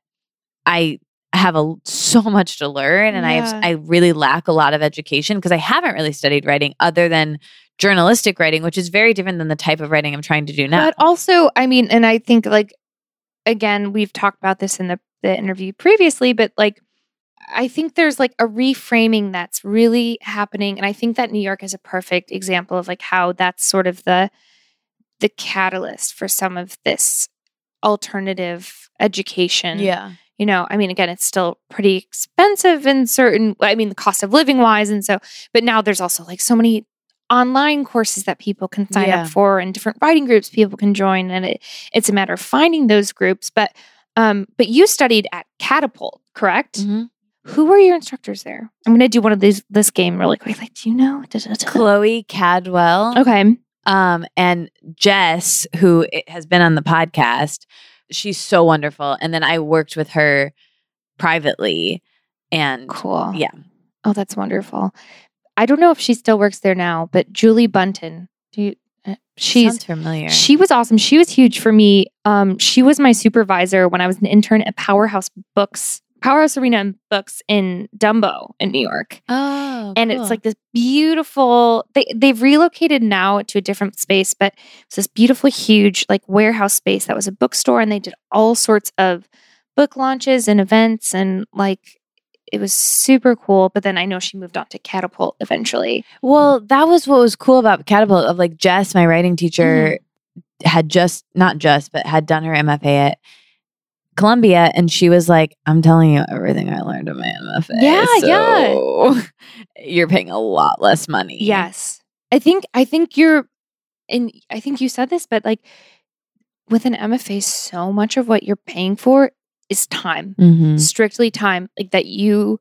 I have a so much to learn and I Yeah. have I really lack a lot of education because I haven't really studied writing other than journalistic writing which is very different than the type of writing I'm trying to do now. But also, I mean, and I think like again, we've talked about this in the, the interview previously, but like I think there's like a reframing that's really happening. And I think that New York is a perfect example of like how that's sort of the the catalyst for some of this alternative education yeah. you know, I mean, again, it's still pretty expensive in certain, I mean, the cost of living wise. And so, but now there's also like so many online courses that people can sign Yeah. up for and different writing groups people can join. And it, it's a matter of finding those groups. But, um, but you studied at Catapult, correct? Mm-hmm. Who were your instructors there? I'm going to do one of these, this game really quickly. Do you know? Chloe Caldwell. Okay. Um, and Jess, who has been on the podcast, she's so wonderful. And then I worked with her privately. And Cool. Yeah. Oh, that's wonderful. I don't know if she still works there now, but Julie Bunton, do you, uh, she's sounds familiar. she was awesome. She was huge for me. Um, she was my supervisor when I was an intern at Powerhouse Books, Powerhouse Arena and Books in Dumbo in New York. oh, And it's like this beautiful. They they've relocated now to a different space, but it's this beautiful, huge like warehouse space that was a bookstore, and they did all sorts of book launches and events, and like it was super cool. But then I know she moved on to Catapult eventually. Well, that was what was cool about Catapult of like Jess, my writing teacher, mm-hmm. had just not just, but had done her MFA at Columbia, and she was like, "I'm telling you everything I learned in my MFA. Yeah, yeah. <laughs> You're paying a lot less money. Yes, I think I think you're, and I think you said this, but like with an MFA, so much of what you're paying for is time. Mhm. strictly time like that you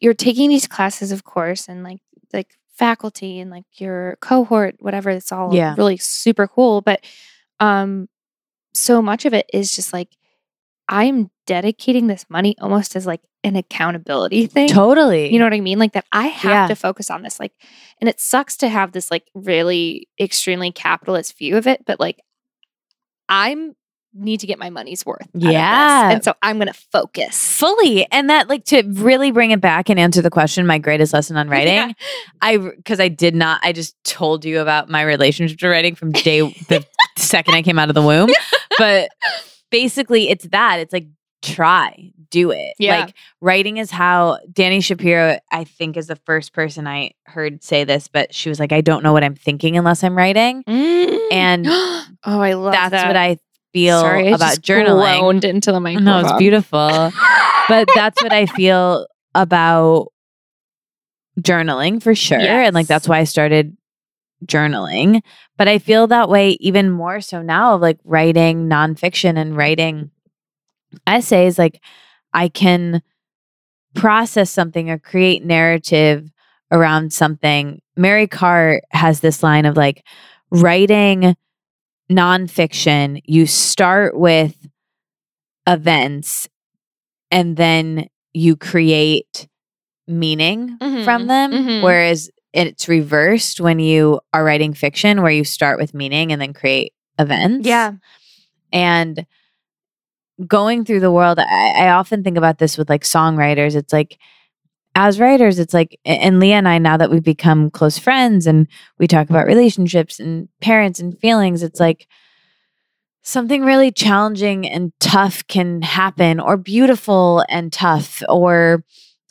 you're taking these classes of course and like like faculty and like your cohort whatever it's all Yeah. really super cool but um so much of it is just like i'm dedicating this money almost as like an accountability <laughs> thing Totally. you know what i mean like that i have Yeah. to focus on this like and it sucks to have this like really extremely capitalist view of it but like i'm need to get my money's worth out of this. Yeah. and so i'm gonna focus fully and that like to really bring it back and answer the question my greatest lesson on <laughs> writing Yeah. i because i did not i just told you about my relationship to writing from day the <laughs> second i came out of the womb but basically it's that it's like try do it Yeah. like writing is how dani shapiro i think is the first person i heard say this but she was like i don't know what i'm thinking unless i'm writing mm. And <gasps> oh, I love that's that. what i feel Sorry, I about just journaling into the microphone. no, it's beautiful. <laughs> but that's what I feel about journaling for sure. And like that's why I started journaling. But I feel that way even more so now of like writing nonfiction and writing essays. Like I can process something or create narrative around something. Mary Karr has this line of like writing nonfiction, you start with events and then you create meaning Mhm, from them. mhm. Whereas it's reversed when you are writing fiction, where you start with meaning and then create events. yeah. And going through the world, I, I often think about this with like songwriters. It's like, as writers, it's like, and Leah and I, now that we've become close friends and we talk about relationships and parents and feelings, it's like something really challenging and tough can happen, or beautiful and tough, or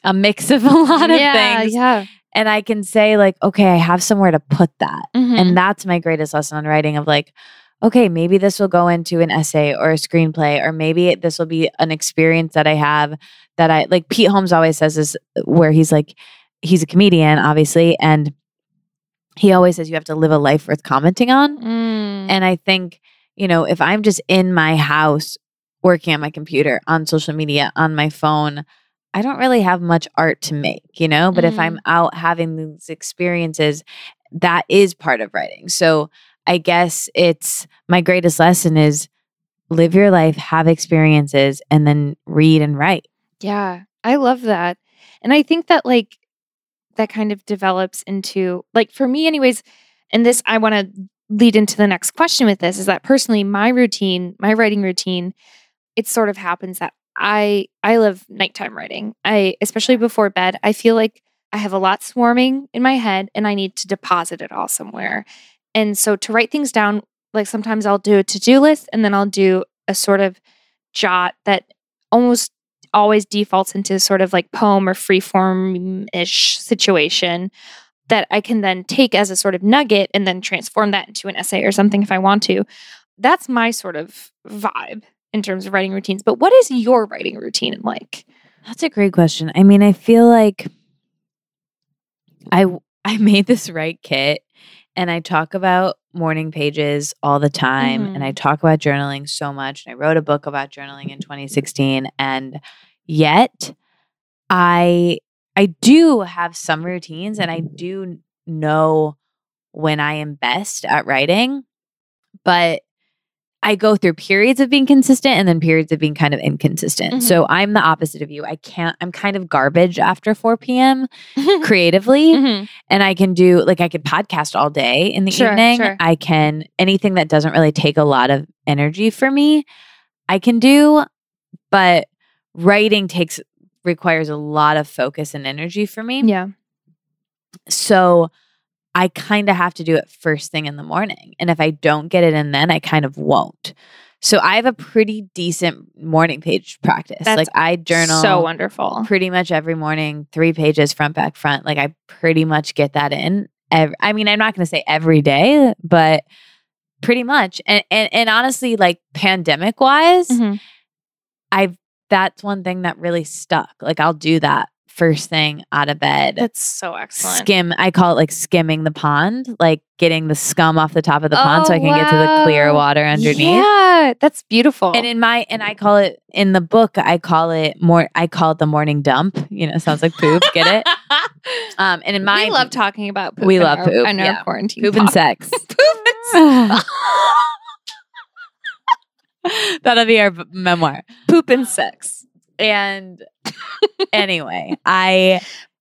a mix of a lot of yeah, things. Yeah. And I can say, like, okay, I have somewhere to put that. Mhm. And that's my greatest lesson on writing of like, okay, maybe this will go into an essay or a screenplay, or maybe this will be an experience that I have that I like. Pete Holmes always says this, where he's like, he's a comedian, obviously, and he always says you have to live a life worth commenting on. Mm. And I think, you know, if I'm just in my house working on my computer, on social media, on my phone, I don't really have much art to make, you know? But if I'm mm. out having these experiences, that is part of writing. So I guess it's my greatest lesson is live your life, have experiences, and then read and write. Yeah, I love that. And I think that like that kind of develops into like for me anyways, and this I want to lead into the next question with this is that personally my routine, my writing routine, it sort of happens that I I love nighttime writing. I especially before bed, I feel like I have a lot swarming in my head and I need to deposit it all somewhere. And so to write things down, like sometimes I'll do a to-do list and then I'll do a sort of jot that almost always defaults into sort of like poem or free form ish situation that I can then take as a sort of nugget and then transform that into an essay or something if I want to. That's my sort of vibe. In terms of writing routines, but what is your writing routine like? That's a great question. I mean, I feel like I <laughs> I made this Write Kit and I talk about morning pages all the time and I mm-hmm. talk about journaling so much and I wrote a book about journaling in 2016 and yet I I do have some routines and I do know when I am best at writing but I go through periods of being consistent and then periods of being kind of inconsistent. Mhm. So I'm the opposite of you. I can't, I'm kind of garbage after 4 p.m. <laughs> creatively. Mhm. And I can do, like, I could podcast all day in the Sure, evening. sure. I can, anything that doesn't really take a lot of energy for me, I can do. But writing takes, requires a lot of focus and energy for me. Yeah. So I kind of have to do it first thing in the morning. And if I don't get it in then, I kind of won't. So I have a pretty decent morning page practice. That's like I journal So wonderful. pretty much every morning, three pages front, back, front. Like I pretty much get that in. Ev- I mean, I'm not going to say every day, but pretty much. And, and, and honestly, like pandemic wise, Mhm. I've, that's one thing that really stuck. Like I'll do that first thing out of bed That's so excellent. skim i call it like skimming the pond like getting the scum off the top of the pond so Oh, i can get to the clear water underneath Yeah, that's beautiful. and in my and i call it in the book i call it more i call it the morning dump you know sounds like poop get it <laughs> um and in my we love talking about poop. We love our, poop, in our yeah. quarantine. poop and sex <laughs> poop and <laughs> sex. that'll be our memoir poop and sex. And <laughs> anyway i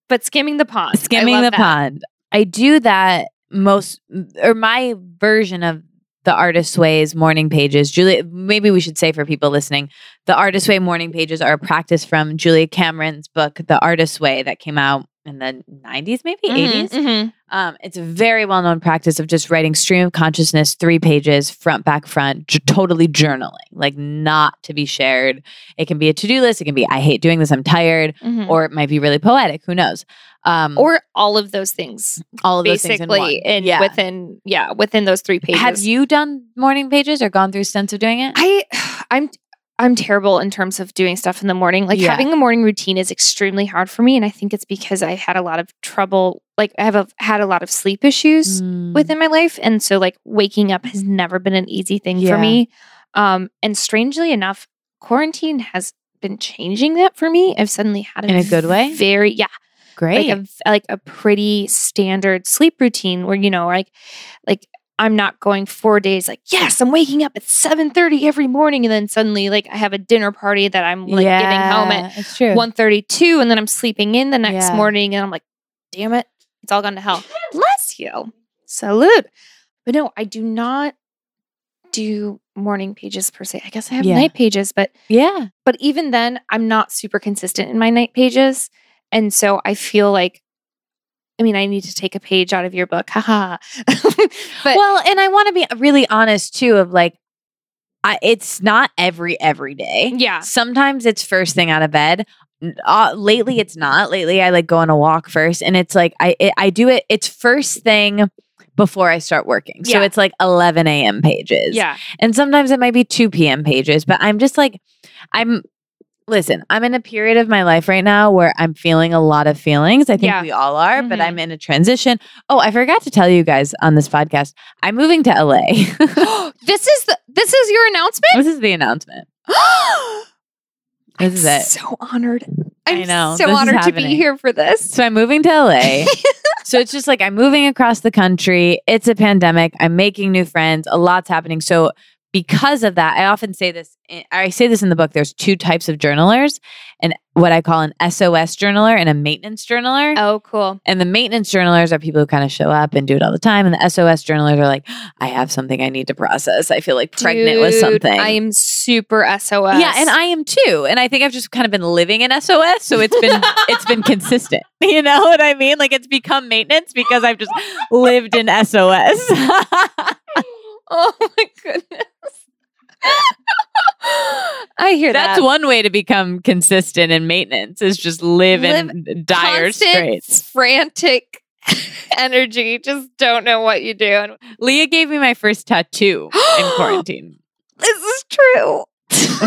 But skimming the pond. Skimming the that. pond. I do that most, or my version of the artist's ways morning pages. Julia, maybe we should say for people listening, the artist's way morning pages are a practice from Julia Cameron's book, The Artist's Way, that came out in the 90s, maybe Mhm, 80s. mhm. Um, it's a very well known practice of just writing stream of consciousness, three pages, front, back, front, j- totally journaling, like not to be shared. It can be a to do list. It can be, I hate doing this, I'm tired, Mhm. or it might be really poetic. Who knows? Um, or all of those things all of those things in one. basically yeah. within yeah within those three pages Have you done morning pages or gone through stints of doing it? i <sighs> i'm i'm terrible in terms of doing stuff in the morning like Yeah. having a morning routine is extremely hard for me and i think it's because I've had a lot of trouble like i have a, had a lot of sleep issues Mm. within my life and so like waking up has never been an easy thing Yeah. for me um and strangely enough quarantine has been changing that for me i've suddenly had In a good way? very yeah great. like a like a pretty standard sleep routine where you know like like I'm not going four days like yes I'm waking up at seven thirty every morning and then suddenly like I have a dinner party that I'm like getting home at it's true. one thirty two and then I'm sleeping in the next Yeah. morning and I'm like damn it it's all gone to hell bless you salute but no I do not do morning pages per se I guess I have Yeah. night pages but yeah, but even then i'm not super consistent in my night pages and so i feel like i mean i need to take a page out of your book haha <laughs> but well, and I want to be really honest too. Of like, I, it's not every every day. yeah Sometimes it's first thing out of bed. Uh, lately, it's not. Lately, I like go on a walk first, and it's like I it, I do it. It's first thing before I start working. So Yeah. it's like 11 a.m. pages. yeah And sometimes it might be 2 p.m. pages, but I'm just like, I'm, listen, I'm in a period of my life right now where I'm feeling a lot of feelings. I think Yeah. we all are, but Mhm. I'm in a transition. Oh, I forgot to tell you guys on this podcast, I'm moving to LA. <gasps> this is the this is your announcement this is the announcement. <gasps> This is I'm it. so honored I i'm know. so honored to be here for this So I'm moving to LA. <laughs> so it's just like I'm moving across the country. It's a pandemic. I'm making new friends. A lot's happening. So because of that, I often say this. I say this in the book. There's two types of journalers, and what I call an SOS journaler and a maintenance journaler. oh cool And the maintenance journalers are people who kind of show up and do it all the time. And the SOS journalers are like, I have something I need to process. I feel like pregnant with something. i am super sos yeah, and I am too. And I think I've just kind of been living in SOS, so it's been <laughs> it's been consistent. <laughs> You know what I mean? Like it's become maintenance because I've just lived in SOS. <laughs> oh my goodness i hear that. That's that one way to become consistent in maintenance is just live, in dire constant, straits. frantic energy. Just don't know what you do. And Leah gave me my first tattoo in <gasps> quarantine. this is true.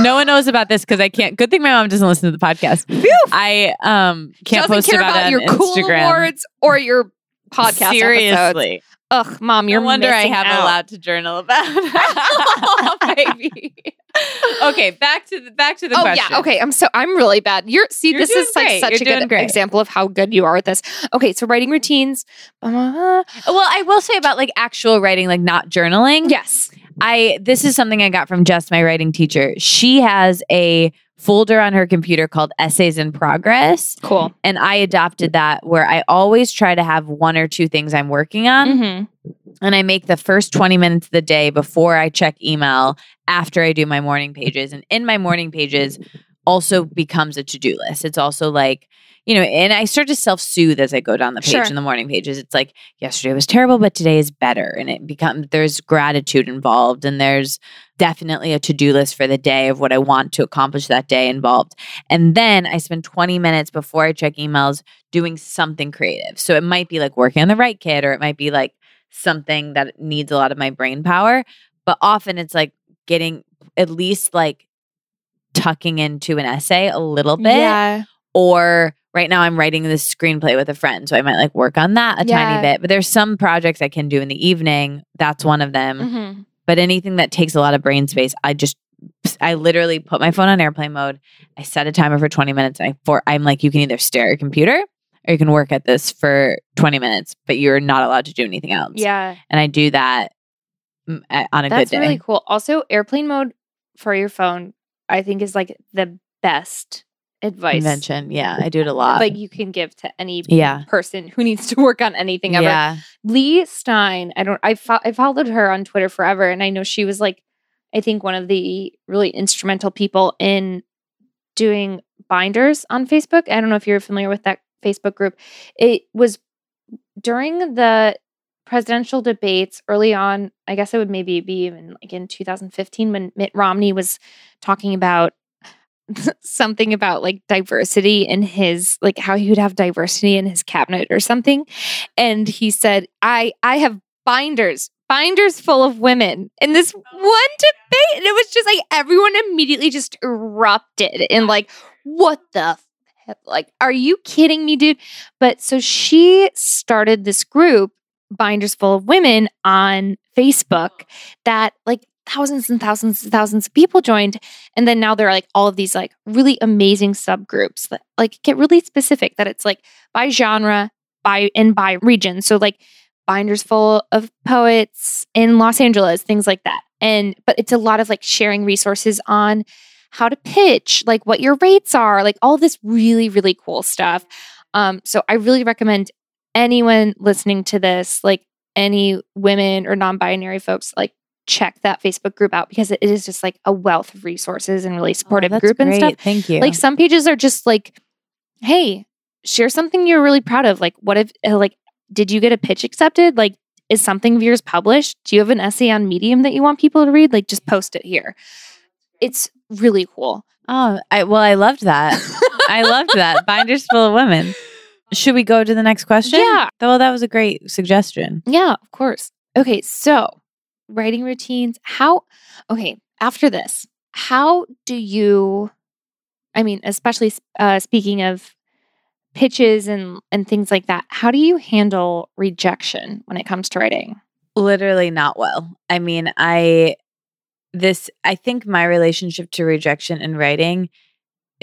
no one knows about this because I can't. Good thing my mom doesn't listen to the podcast. I um can't post care about, about, it your on cool Instagram. awards or your podcast episodes. Ugh, mom, you're no wonder I haven't out. allowed to journal about. it. <laughs> <laughs> baby. okay, back to the back to the oh question. yeah, okay. I'm so I'm really bad. You're see, You're this is like such You're a good great. example of how good you are at this. Okay, so writing routines. Uh, Well, I will say about like actual writing, like not journaling. yes. I this is something I got from Jess, my writing teacher. She has a folder on her computer called Essays in Progress. Cool. And I adopted that where I always try to have one or two things I'm working on. Mm-hmm. And I make the first 20 minutes of the day before I check email after I do my morning pages. And in my morning pages also becomes a to do list. It's also like, you know, and I start to self soothe as I go down the page Sure. in the morning pages. It's like, yesterday was terrible, but today is better. And it becomes, there's gratitude involved and there's definitely a to do list for the day of what I want to accomplish that day involved. And then I spend 20 minutes before I check emails doing something creative. So it might be like working on the Write Kit or it might be like something that needs a lot of my brain power. But often it's like getting at least like tucking into an essay a little bit. Yeah. Or right now I'm writing this screenplay with a friend. So I might like work on that a Yeah. tiny bit. But there's some projects I can do in the evening. That's one of them. Mm-hmm. But anything that takes a lot of brain space, I just I literally put my phone on airplane mode. I set a timer for 20 minutes. And I for I'm like, you can either stare at your computer or you can work at this for 20 minutes, but you're not allowed to do anything else. Yeah. And I do that mm, on a That's good day. That's really cool. Also, airplane mode for your phone, I think, is like the best advice Invention. Yeah, I do it a lot. like you can give to any yeah. person who needs to <laughs> work on anything ever. Yeah. Leigh Stein, I don't, I, fo- I followed her on Twitter forever, and I know she was like, I think one of the really instrumental people in doing binders on Facebook. I don't know if you're familiar with that Facebook group. It was during the presidential debates early on. I guess it would maybe be even like in 2015 when Mitt Romney was talking about <laughs> something about like diversity in his like how he would have diversity in his cabinet or something. And he said i i have binders binders full of women. In this oh one debate and it was just like everyone immediately just erupted and like what the f- like are you kidding me dude? But so she started this group binders full of women on facebook oh. that like thousands and thousands and thousands of people joined and then now there are like all of these like really amazing subgroups that like get really specific that it's like by genre by and by region. So like binders full of poets in los angeles things like that. And but it's a lot of like sharing resources on how to pitch like what your rates are like all this really really cool stuff. Um so i really recommend anyone listening to this like any women or non-binary folks like check that facebook group out because it is just like a wealth of resources and really supportive Oh, group and stuff Thank you. like some pages are just like hey share something you're really proud of like what if uh, like did you get a pitch accepted like is something of yours published do you have an essay on medium that you want people to read like just post it here it's really cool oh, I well, I loved that. I loved that. Binders full of women. Should we go to the next question? Yeah. Well, that was a great suggestion. yeah of course okay so writing routines how okay after this how do you i mean especially uh, speaking of pitches and and things like that how do you handle rejection when it comes to writing literally not well. I mean, I this I think my relationship to rejection in writing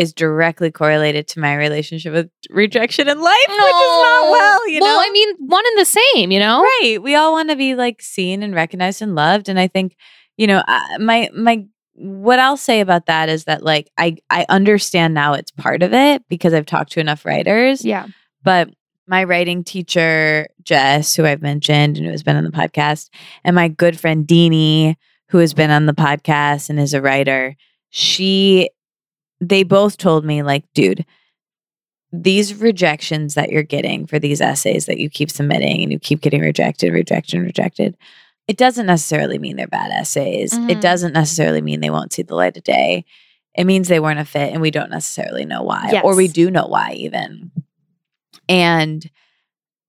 is directly correlated to my relationship with rejection in life, which is not well, you well know. i mean one and the same you know right. We all want to be like seen and recognized and loved and I think, you know, I- my my what I'll say about that is that like I I understand now it's part of it because I've talked to enough writers yeah but my writing teacher Jess, who I've mentioned and who has been on the podcast, and my good friend Deanie, who has been on the podcast and is a writer, she, they both told me like, dude, these rejections that you're getting for these essays that you keep submitting and you keep getting rejected, rejected, rejected. It doesn't necessarily mean they're bad essays. Mhm. It doesn't necessarily mean they won't see the light of day. It means they weren't a fit and we don't necessarily know why, or we do know why even. And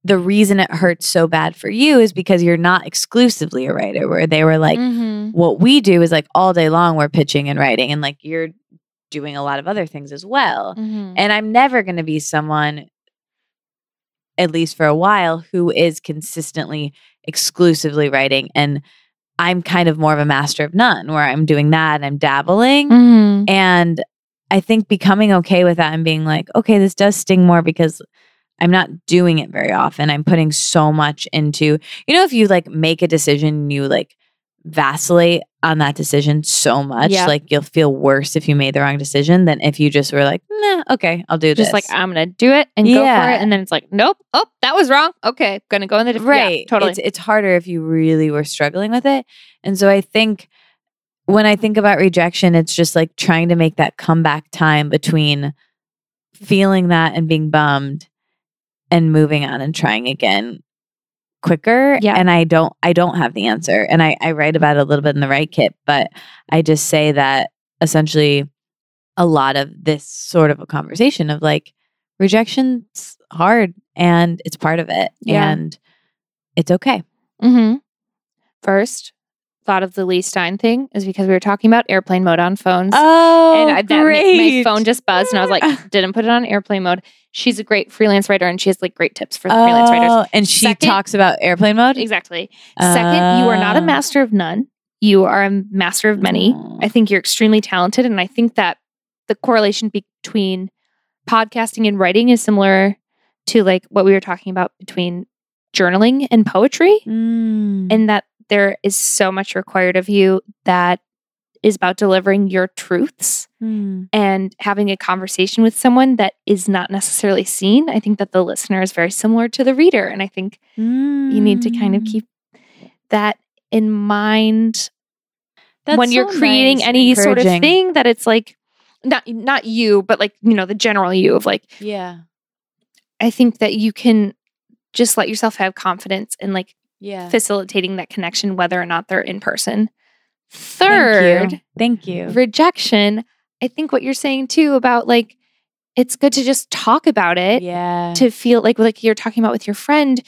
the reason it hurts so bad for you is because you're not exclusively a writer, where they were like, mm-hmm. What we do is like all day long we're pitching and writing and like you're doing a lot of other things as well. Mhm. And I'm never going to be someone at least for a while who is consistently exclusively writing and I'm kind of more of a master of none where I'm doing that and I'm dabbling Mhm. and I think becoming okay with that and being like, okay, this does sting more because I'm not doing it very often. I'm putting so much into, you know, if you like make a decision, you like vacillate on that decision so much, Yeah. like you'll feel worse if you made the wrong decision than if you just were like, nah, okay, I'll do this. Just like I'm gonna do it and go for it, and then it's like, nope, oh, that was wrong. Okay, gonna go in the different. right. yeah, totally. It's, it's harder if you really were struggling with it. And so I think when I think about rejection, it's just like trying to make that comeback time between feeling that and being bummed and moving on and trying again quicker. Yeah. And I don't I don't have the answer. And I, I write about it a little bit in the Write Kit, but I just say that essentially a lot of this sort of a conversation of like rejection's hard and it's part of it. Yeah. And it's okay. Mm-hmm. First, thought of the Leigh Stein thing is because we were talking about airplane mode on phones. Oh, and I, that ma- my phone just buzzed, and I was like, <laughs> didn't put it on airplane mode. She's a great freelance writer, and she has like great tips for freelance writers. Oh, And she Second- talks about airplane mode. Exactly. Second, you are not a Ah. master of none. You are a master of many. Oh. I think you're extremely talented, and I think that the correlation between podcasting and writing is similar to like what we were talking about between journaling and poetry, Mm. and that there is so much required of you that is about delivering your truths Mm. and having a conversation with someone that is not necessarily seen. I think that the listener is very similar to the reader, and I think you need to kind of Mm. keep that in mind That's when you're creating nice, any sort of thing that it's like not not you but like you know the general you of like Yeah. i think that you can just let yourself have confidence in like Yeah. facilitating that connection whether or not they're in person Thank third you. Thank you. rejection i think what you're saying too about like it's good to just talk about it Yeah. to feel like like you're talking about with your friend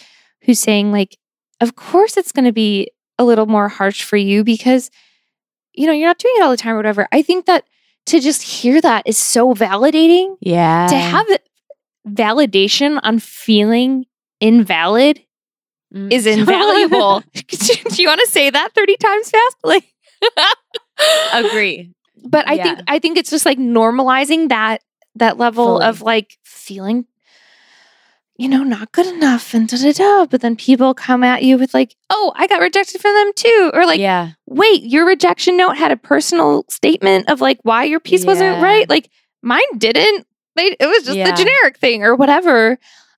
who's saying like of course it's going to be a little more harsh for you because you know you're not doing it all the time or whatever i think that to just hear that is so validating yeah. to have validation on feeling invalid Mm. is <laughs> invaluable <laughs> do you want to say that 30 times fast like Agree. but i think i think it's just like normalizing that that level Fully. of like feeling you know not good enough and da da da but then people come at you with like oh i got rejected from them too or like yeah. wait your rejection note had a personal statement of like why your piece wasn't right like mine didn't they, it was just Yeah. the generic thing or whatever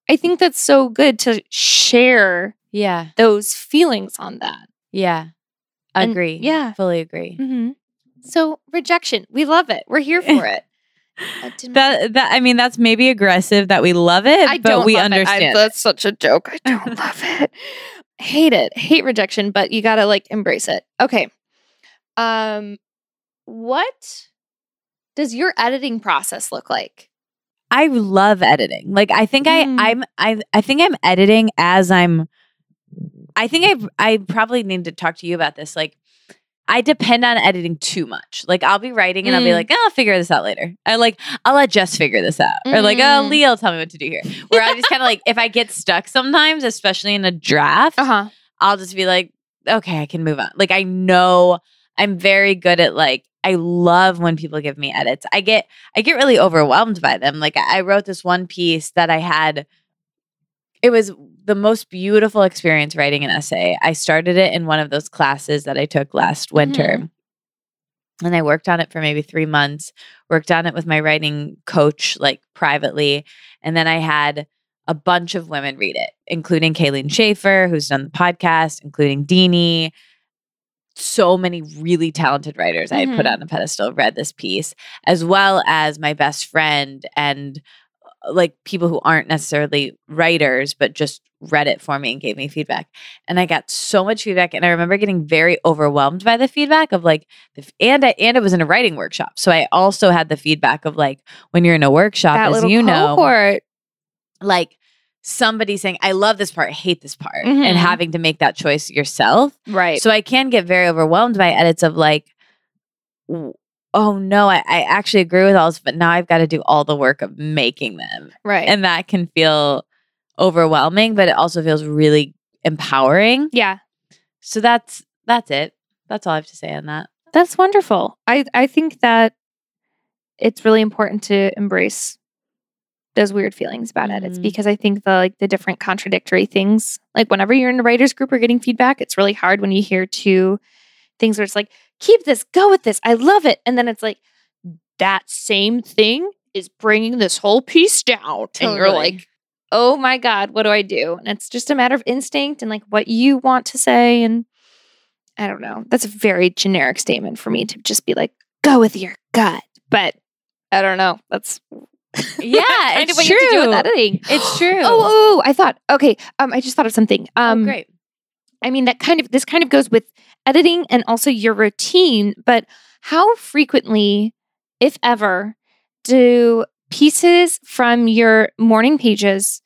i think that's so good to share Yeah. those feelings on that Yeah. And- Agree. yeah. Fully agree. mm-hmm. so rejection we love it we're here for it I <laughs> That that I mean that's maybe aggressive that we love it, I but we it. I- understand. that's such a joke. I don't <laughs> love it. Hate it. Hate rejection, but you gotta like embrace it. Okay. Um, what does your editing process look like? I love editing. Like I think Mm. I I'm I I think I'm editing as I'm I think I I probably need to talk to you about this. Like I depend on editing too much. Like I'll be writing and I'll be Mm. like, oh, I'll figure this out later. I like I'll let Jess figure this out. Or like, oh, Mm. Leah will tell me what to do here. Where I just kind of like if I get stuck sometimes, especially in a draft, Uh huh. I'll just be like, okay, I can move on. Like I know I'm very good at like I love when people give me edits. I get I get really overwhelmed by them. Like I wrote this one piece that I had it was the most beautiful experience writing an essay. I started it in one of those classes that I took last winter. And I worked on it for maybe 3 months. Worked on it with my writing coach like privately, and then I had a bunch of women read it, including Kayleen Schaefer, who's done the podcast, including Deanie. So many really talented writers I had put Mhm. on a pedestal read this piece, as well as my best friend and like people who aren't necessarily writers, but just read it for me and gave me feedback. And I got so much feedback. And I remember getting very overwhelmed by the feedback of like, and I, and it was in a writing workshop. So I also had the feedback of like, when you're in a workshop, That as you know, like somebody saying, I love this part, I hate this part, Mhm. and having to make that choice yourself. Right. So I can get very overwhelmed by edits of like, oh no, I, I actually agree with all this, but now I've got to do all the work of making them. right. And that can feel overwhelming, but it also feels really empowering. yeah. So that's that's it. That's all I have to say on that. That's wonderful. I I think that it's really important to embrace those weird feelings about edits Mhm. because I think the like the different contradictory things, like whenever you're in a writers group or getting feedback, it's really hard when you hear two things where it's like, keep this, go with this, I love it, and then it's like that same thing is bringing this whole piece down, and you're like, oh my god, what do I do? And it's just a matter of instinct and like what you want to say and. I don't know. That's a very generic statement for me to just be like, go with your gut. But I don't know. That's <laughs> Yeah, kind it's of what you have to do true. with editing. It's <gasps> true. Oh, oh, oh, I thought. Okay, um, I just thought of something. Um, oh, great. I mean, that kind of this kind of goes with editing and also your routine. But how frequently, if ever, do pieces from your morning pages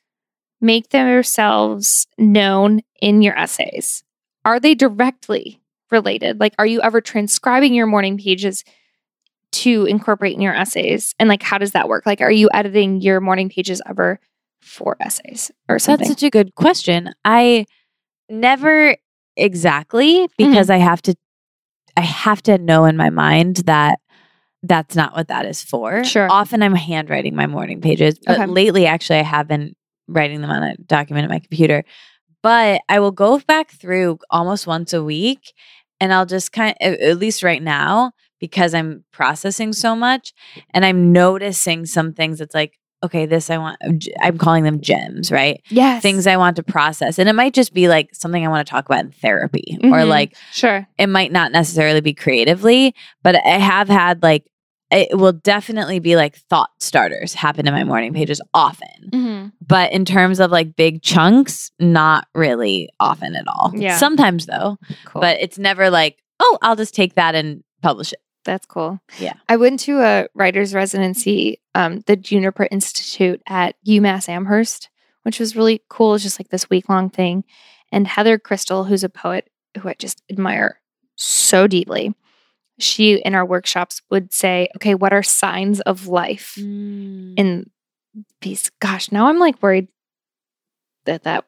make themselves known in your essays? Are they directly related? Like, are you ever transcribing your morning pages to incorporate in your essays? And like, how does that work? Like, are you editing your morning pages ever for essays or something? That's such a good question. I never exactly because mm-hmm. I have to I have to know in my mind that that's not what that is for. Sure. Often I'm handwriting my morning pages, but Okay. lately actually I have been writing them on a document at my computer. But I will go back through almost once a week and I'll just kind of at least right now because I'm processing so much and I'm noticing some things It's like okay, this I want I'm calling them gems, right? yes. things I want to process. And it might just be like something I want to talk about in therapy, or Mhm. like Sure. it might not necessarily be creatively, but I have had like, it will definitely be like thought starters happen in my morning pages often. Mm-hmm. But in terms of like big chunks, not really often at all. Yeah. Sometimes though, Cool. but it's never like, oh, I'll just take that and publish it. That's cool. Yeah. I went to a writer's residency, um, the Juniper Institute at UMass Amherst, which was really cool. It's just like this week long thing. And Heather Christle, who's a poet who I just admire so deeply, she in our workshops would say, okay, what are signs of life in these? Gosh, now I'm like worried that that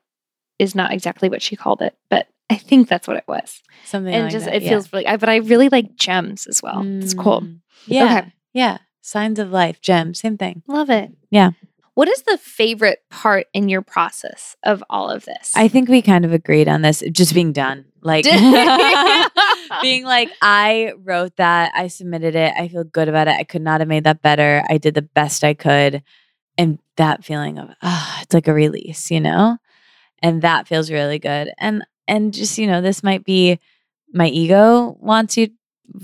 is not exactly what she called it, but I think that's what it was. Something and like just that, it yeah. feels really, I, but I really like gems as well. It's cool. Mm. Yeah. Okay. Yeah. Signs of life, gems, same thing. Love it. Yeah. What is the favorite part in your process of all of this? I think we kind of agreed on this, just being done. Like <laughs> <laughs> being like, I wrote that, I submitted it, I feel good about it. I could not have made that better. I did the best I could. And that feeling of ah, it's like a release, you know? And that feels really good. And and just, you know, this might be my ego wants you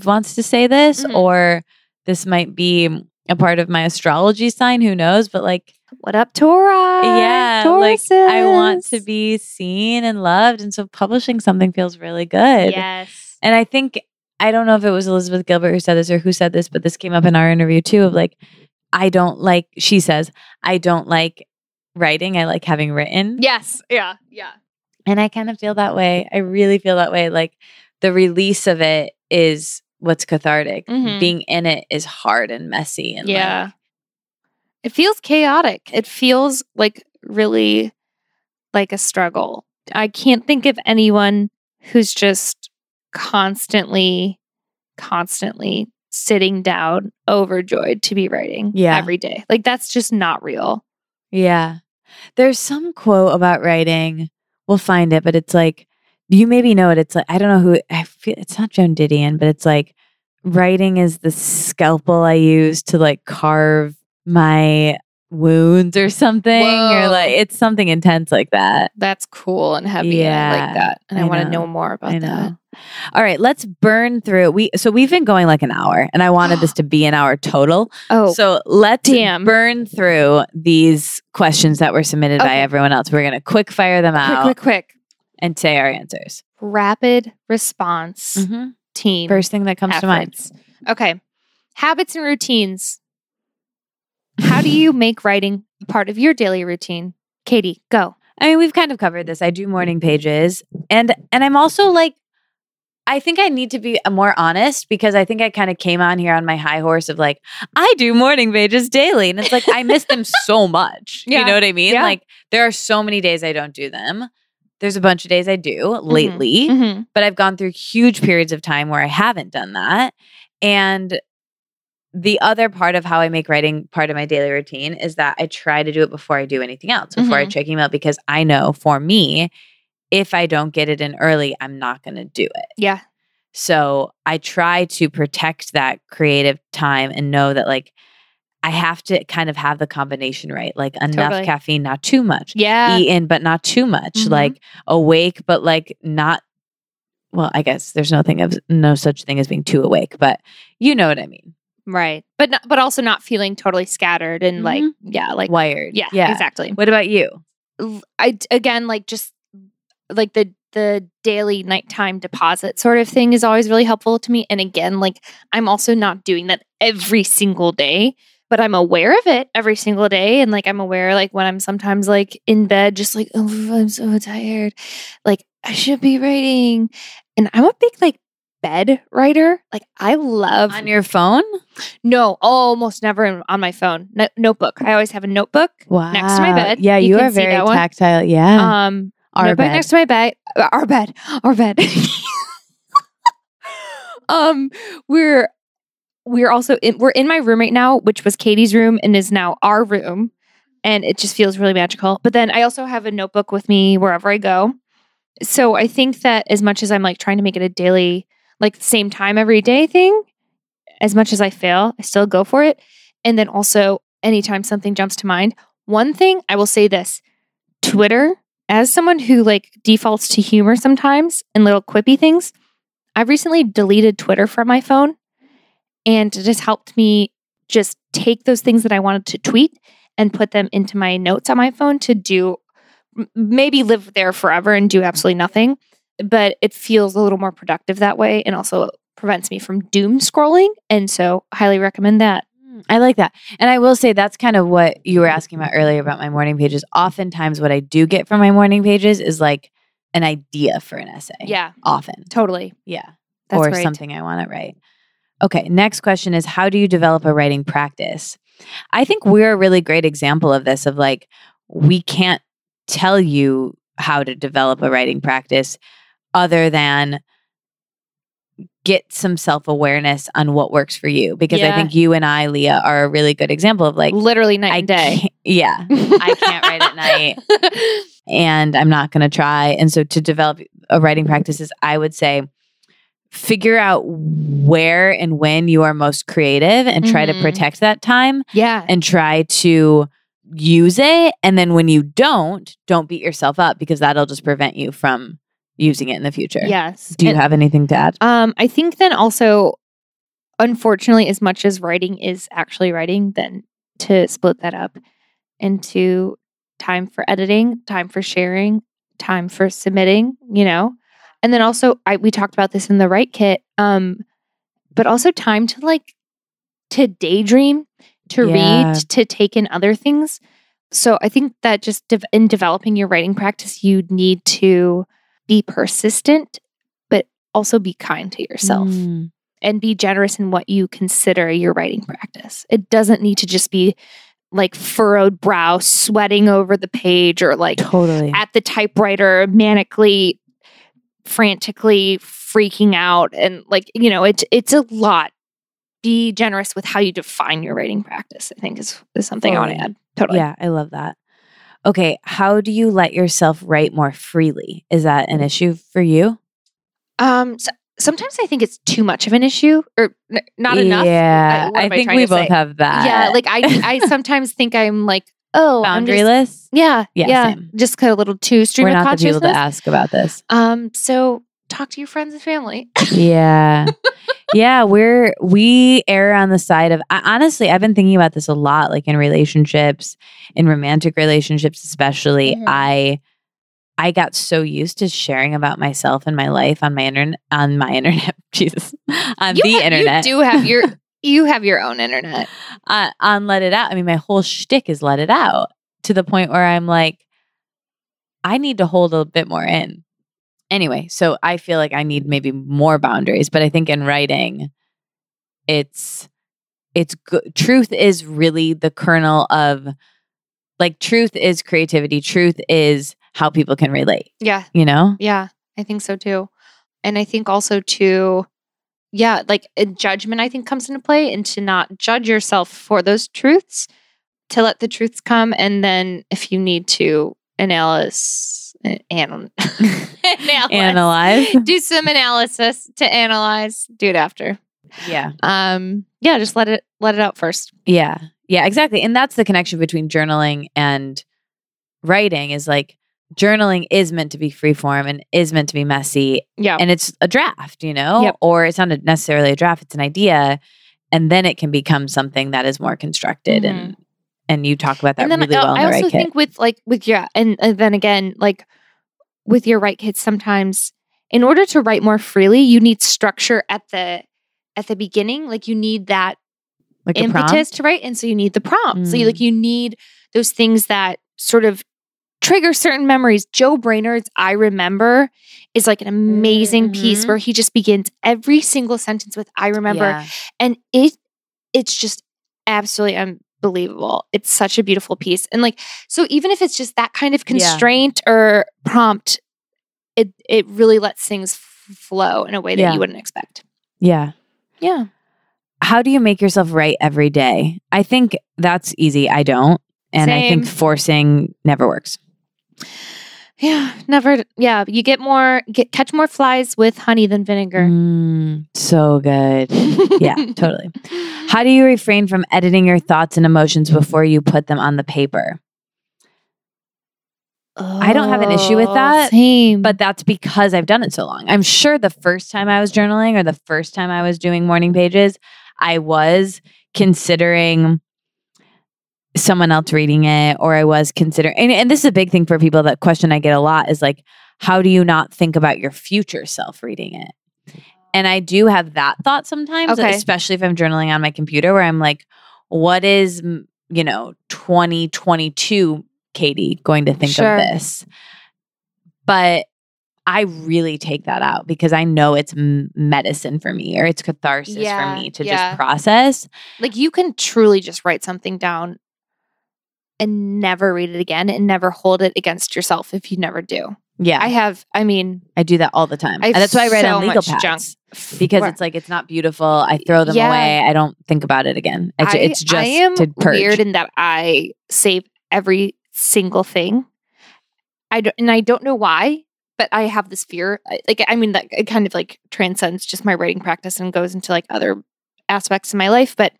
wants to say this, Mhm. or this might be a part of my astrology sign, who knows? But like what up, Taurus? yeah, like I want to be seen and loved. And so publishing something feels really good. Yes. And I think, I don't know if it was Elizabeth Gilbert who said this or who said this, but this came up in our interview too of like, I don't like, she says, I don't like writing. I like having written. Yes. Yeah. Yeah. And I kind of feel that way. I really feel that way. Like the release of it is what's cathartic. Mhm. Being in it is hard and messy. And Yeah. like, It feels chaotic. It feels like really like a struggle. I can't think of anyone who's just constantly, constantly sitting down, overjoyed to be writing Yeah. every day. Like that's just not real. Yeah. There's some quote about writing. We'll find it, but it's like you maybe know it. It's like I don't know who I feel it's not Joan Didion, but it's like writing is the scalpel I use to like carve my wounds or something. Or like it's something intense like that. That's cool and heavy. and I Yeah, like that. And I, I want to know. more about that. All right, let's burn through. We so we've been going like an hour, and I wanted this <gasps> to be an hour total. Oh, So let's damn. burn through these questions that were submitted by everyone else. We're gonna quick fire them quick, out quick, quick. and say our answers. Rapid response mm-hmm. team. First thing that comes to mind. Okay. Habits and routines. How do you <laughs> make writing a part of your daily routine? Katie, go. I mean, we've kind of covered this. I do morning pages, and and I'm also like, I think I need to be uh, more honest because I think I kind of came on here on my high horse of like, I do morning pages daily, and it's like I miss them so <laughs> much. Yeah. You know what I mean? Yeah. Like there are so many days I don't do them. There's a bunch of days I do lately, Mhm. but I've gone through huge periods of time where I haven't done that, and the other part of how I make writing part of my daily routine is that I try to do it before I do anything else, before I Mhm. check email, because I know for me, if I don't get it in early, I'm not going to do it. Yeah. So I try to protect that creative time and know that like I have to kind of have the combination right, like enough Totally. caffeine, not too much, Yeah. eaten but not too much, Mhm. like awake but like not. Well, I guess there's no thing of no such thing as being too awake, but you know what I mean. Right. But not, but also not feeling totally scattered and like Mhm. yeah, like Wired, yeah, yeah. exactly. What about you? I again like just like the the daily nighttime deposit sort of thing is always really helpful to me. And again, like I'm also not doing that every single day, but I'm aware of it every single day. And like I'm aware like when I'm sometimes like in bed, just like, oh I'm so tired. Like I should be writing. And I'm a big like bed writer. Like I love On your phone? no, almost never on my phone. No, notebook. I always have a notebook next to my bed. Yeah, you, can are very tactile. Yeah. Um, Our notebook bed. next to my bed. uh, Our bed. Our bed. <laughs> um, we're we're also in, we're in my room right now, which was Katie's room and is now our room, and it just feels really magical. But then I also have a notebook with me wherever I go. So I think that as much as I'm like trying to make it a daily, like same time every day thing, as much as I fail, I still go for it. And then also, anytime something jumps to mind, one thing I will say this Twitter, as someone who like defaults to humor sometimes and little quippy things, I've recently deleted Twitter from my phone. And it has helped me just take those things that I wanted to tweet and put them into my notes on my phone to do maybe live there forever and do absolutely nothing. But it feels a little more productive that way and also prevents me from doom scrolling. And so, highly recommend that. I like that. And I will say that's kind of what you were asking about earlier about my morning pages. Oftentimes, what I do get from my morning pages is like an idea for an essay. Yeah, Often. totally. Yeah. That's or right. something I want to write. Okay. Next question is How do you develop a writing practice? I think we're a really great example of this of like, we can't tell you how to develop a writing practice other than get some self awareness on what works for you. Because I think you and I, Leah, are a really good example of like, Literally night I and day. <laughs> yeah, I can't write at night <laughs> and I'm not going to try. And so to develop a writing practices, I would say figure out where and when you are most creative and try to Mhm. protect that time yeah. and try to use it. And then when you don't, don't beat yourself up because that'll just prevent you from using it in the future. Yes. Do you And, have anything to add? um I think then also unfortunately as much as writing is actually writing then to split that up into time for editing, time for sharing, time for submitting, you know. And then also I we talked about this in the Write Kit um but also time to like to daydream, to Yeah. read, to take in other things. So I think that just dev- in developing your writing practice you need to be persistent but also be kind to yourself Mm. and be generous in what you consider your writing practice. It doesn't need to just be like furrowed brow, sweating over the page, or like Totally. at the typewriter, manically, frantically freaking out. And like, you know, it's it's a lot. Be generous with how you define your writing practice, I think is, is something I want to add. Totally. Yeah, I love that. Okay, how do you let yourself write more freely? Is that an issue for you? Um so, sometimes I think it's too much of an issue or n- not enough. Yeah, Uh, I I think trying we both say? have that. yeah, like I I <laughs> sometimes think I'm like, oh, I'm just- boundaryless. Yeah, Yeah, yeah, same. just kind of a little too stream We're of not the people to ask about this. Um, so talk to your friends and family. Yeah, <laughs> <laughs> yeah. We're we err on the side of I, honestly. I've been thinking about this a lot, like in relationships, in romantic relationships, especially. Mhm. I I got so used to sharing about myself and my life on my internet on my <laughs> internet. Jesus, on You the ha- internet. you do have your <laughs> you have your own internet. uh, on let it out. I mean, my whole shtick is let it out to the point where I'm like, I need to hold a bit more in. Anyway, so I feel like I need maybe more boundaries, but I think in writing, it's it's good. Truth is really the kernel of like truth is creativity. Truth is how people can relate. Yeah. You know? Yeah. I think so too. And I think also to, yeah, like a judgment, I think comes into play and to not judge yourself for those truths, to let the truths come. And then if you need to analyze, an, <laughs> analyze, Analyze. <laughs> do some analysis to analyze, do it after. Yeah. Um, yeah, just let it, let it out first. Yeah. Yeah, exactly. And that's the connection between journaling and writing is like journaling is meant to be free form and is meant to be messy Yeah. and it's a draft, you know? Yep. Or it's not necessarily a draft, it's an idea. And then it can become something that is more constructed and and you talk about that Mm-hmm. and then really I, well I also Write Kit. think with like with your and, and then again like with your right kids sometimes in order to write more freely you need structure at the at the beginning like you need that like impetus to write and so you need the prompt so you Mm. like you need those things that sort of trigger certain memories joe brainard's i remember is like an amazing piece Mhm. where he just begins every single sentence with i remember Yeah. and it it's just absolutely unbelievable it's such a beautiful piece and like so even if it's just that kind of Yeah. constraint or prompt it it really lets things flow in a way that Yeah. you wouldn't expect Yeah. yeah How do you make yourself write every day? I think that's easy. I don't. And I think forcing never works. Yeah never yeah you get more get catch more flies with honey than vinegar Mm, so good. <laughs> Yeah, totally. How do you refrain from editing your thoughts and emotions before you put them on the paper? I don't have an issue with Oh, that, same But that's because I've done it so long. I'm sure the first time I was journaling or the first time I was doing morning pages, I was considering someone else reading it or I was considering and, and this is a big thing for people that question I get a lot is like how do you not think about your future self reading it? And I do have that thought sometimes, Okay. especially if I'm journaling on my computer where I'm like what is you know 2022 Katie going to think Sure. of this? But I really take that out because I know it's medicine for me or it's catharsis Yeah, for me to yeah. just process. like you can truly just write something down and never read it again and never hold it against yourself if you never do. Yeah, I have, I mean, I do that all the time. And that's why I read so on legal pads junk. because Where- it's like it's not beautiful. I throw them Yeah. away. I don't think about it again. It's, I, it's just I am weird in that I save every single thing. I don't, and I don't know why, but I have this fear. Like, I mean, that it kind of like transcends just my writing practice and goes into like other aspects of my life. But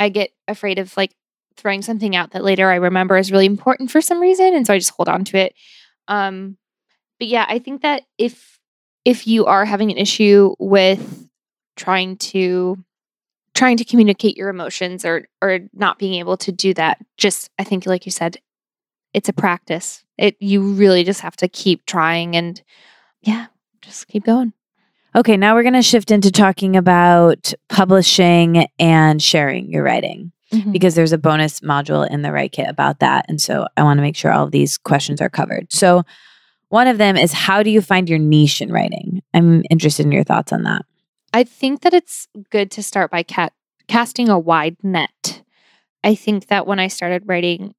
I get afraid of like throwing something out that later I remember is really important for some reason, and so I just hold on to it. Um, but yeah, I think that if if you are having an issue with trying to trying to communicate your emotions or or not being able to do that just i think like you said it's a practice. It you really just have to keep trying and yeah just keep going. Okay, now we're going to shift into talking about publishing and sharing your writing Mm-hmm. because there's a bonus module in the Write Kit about that. And so I want to make sure all of these questions are covered. So, one of them is how do you find your niche in writing? I'm interested in your thoughts on that. i think that it's good to start by cat casting a wide net i think that when i started writing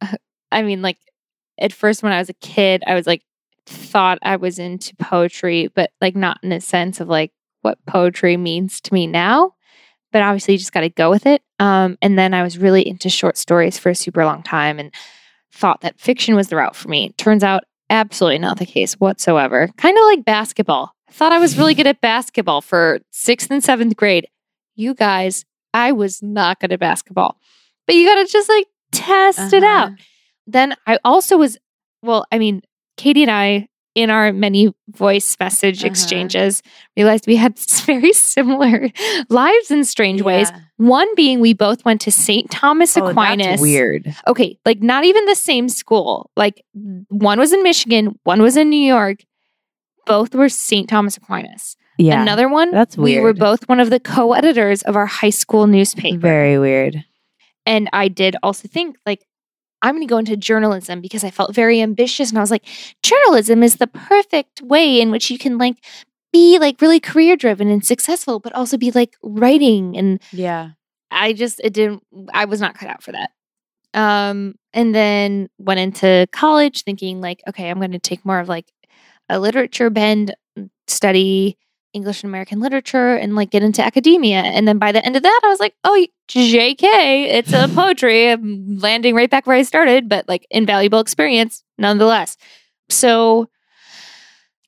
<laughs> i mean like at first when i was a kid i was like thought i was into poetry but like not in a sense of like what poetry means to me now but obviously you just got to go with it. Um, and then i was really into short stories for a super long time and thought that fiction was the route for me. Turns out absolutely not the case whatsoever. Kind of like basketball. I thought i was really good at basketball for sixth and seventh grade. You guys i was not good at basketball. But you gotta just like test it out. Uh-huh. then I also was, well, I mean, Katie and I, in our many voice message Uh-huh. exchanges, realized we had <laughs> very similar lives in strange ways. One being we both went to St. Thomas Oh, Aquinas. weird. Okay, like not even the same school. Like one was in Michigan, one was in New York. Both were St. Thomas Aquinas. Yeah. Another one, That's weird. we were both one of the co-editors of our high school newspaper. Very weird. And I did also think like I'm going to go into journalism because I felt very ambitious. And I was like, journalism is the perfect way in which you can like be like really career driven and successful, but also be like writing. And Yeah. I just, it didn't, I was not cut out for that. Um, and then went into college thinking like, okay, I'm going to take more of like a literature bend, study English and American literature and like get into academia. And then by the end of that, I was like, oh, JK, it's a <laughs> poetry. I'm landing right back where I started, but like invaluable experience nonetheless. So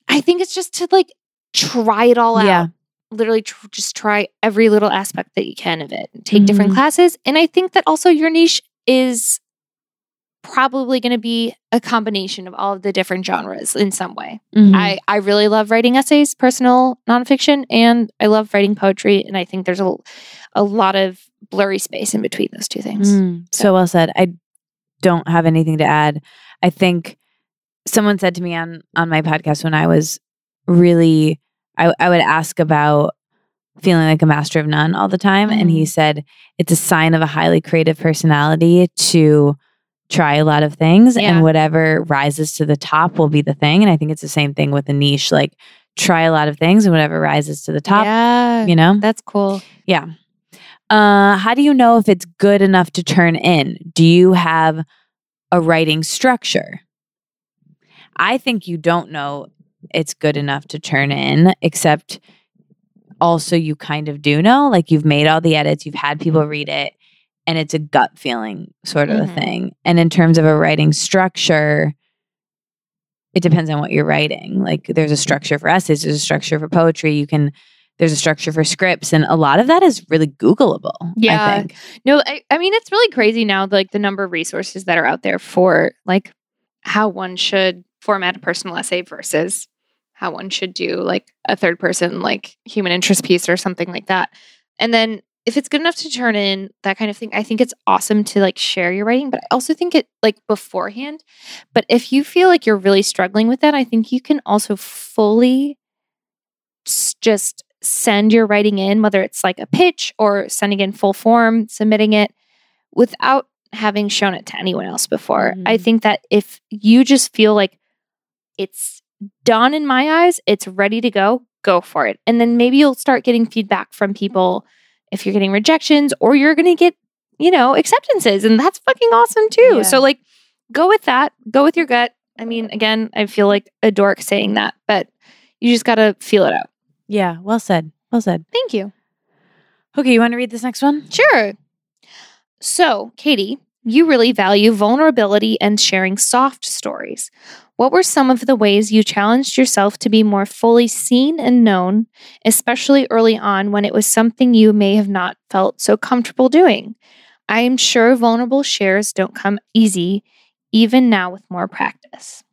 I think it's just to like try it all out. Yeah. Literally tr- just try every little aspect that you can of it. Take different Mhm. classes. And I think that also your niche is probably going to be a combination of all of the different genres in some way. Mhm. I, I really love writing essays, personal nonfiction, and I love writing poetry. And I think there's a, a lot of blurry space in between those two things. Mm, so well said. I don't have anything to add. I think someone said to me on on my podcast when I was really I, I would ask about feeling like a master of none all the time and he said it's a sign of a highly creative personality to try a lot of things Yeah. and whatever rises to the top will be the thing and I think it's the same thing with a niche like try a lot of things and whatever rises to the top yeah, you know that's cool. yeah. Uh, how do you know if it's good enough to turn in? Do you have a writing structure? I think you don't know it's good enough to turn in, except also you kind of do know. Like you've made all the edits, you've had people read it, and it's a gut feeling sort of Mhm. a thing. And in terms of a writing structure, it depends on what you're writing. Like there's a structure for essays, there's a structure for poetry. You can there's a structure for scripts, and a lot of that is really Googleable. Yeah. I think. No, I, I mean, it's really crazy now, like the number of resources that are out there for like how one should format a personal essay versus how one should do like a third person, like human interest piece or something like that. And then if it's good enough to turn in that kind of thing, I think it's awesome to like share your writing, but I also think it like beforehand. But if you feel like you're really struggling with that, I think you can also fully just send your writing in, whether it's like a pitch or sending in full form, submitting it without having shown it to anyone else before. I Mhm. think that if you just feel like it's done in my eyes, it's ready to go, go for it. And then maybe you'll start getting feedback from people if you're getting rejections or you're going to get, you know, acceptances. And that's fucking awesome too. Yeah. So, like, go with that, go with your gut. I mean, again, I feel like a dork saying that, but you just got to feel it out. Yeah. Well said. Well said. Thank you. Okay, you want to read this next one? Sure. So, Katie, you really value vulnerability and sharing soft stories. What were some of the ways you challenged yourself to be more fully seen and known, especially early on when it was something you may have not felt so comfortable doing? I am sure vulnerable shares don't come easy, even now with more practice.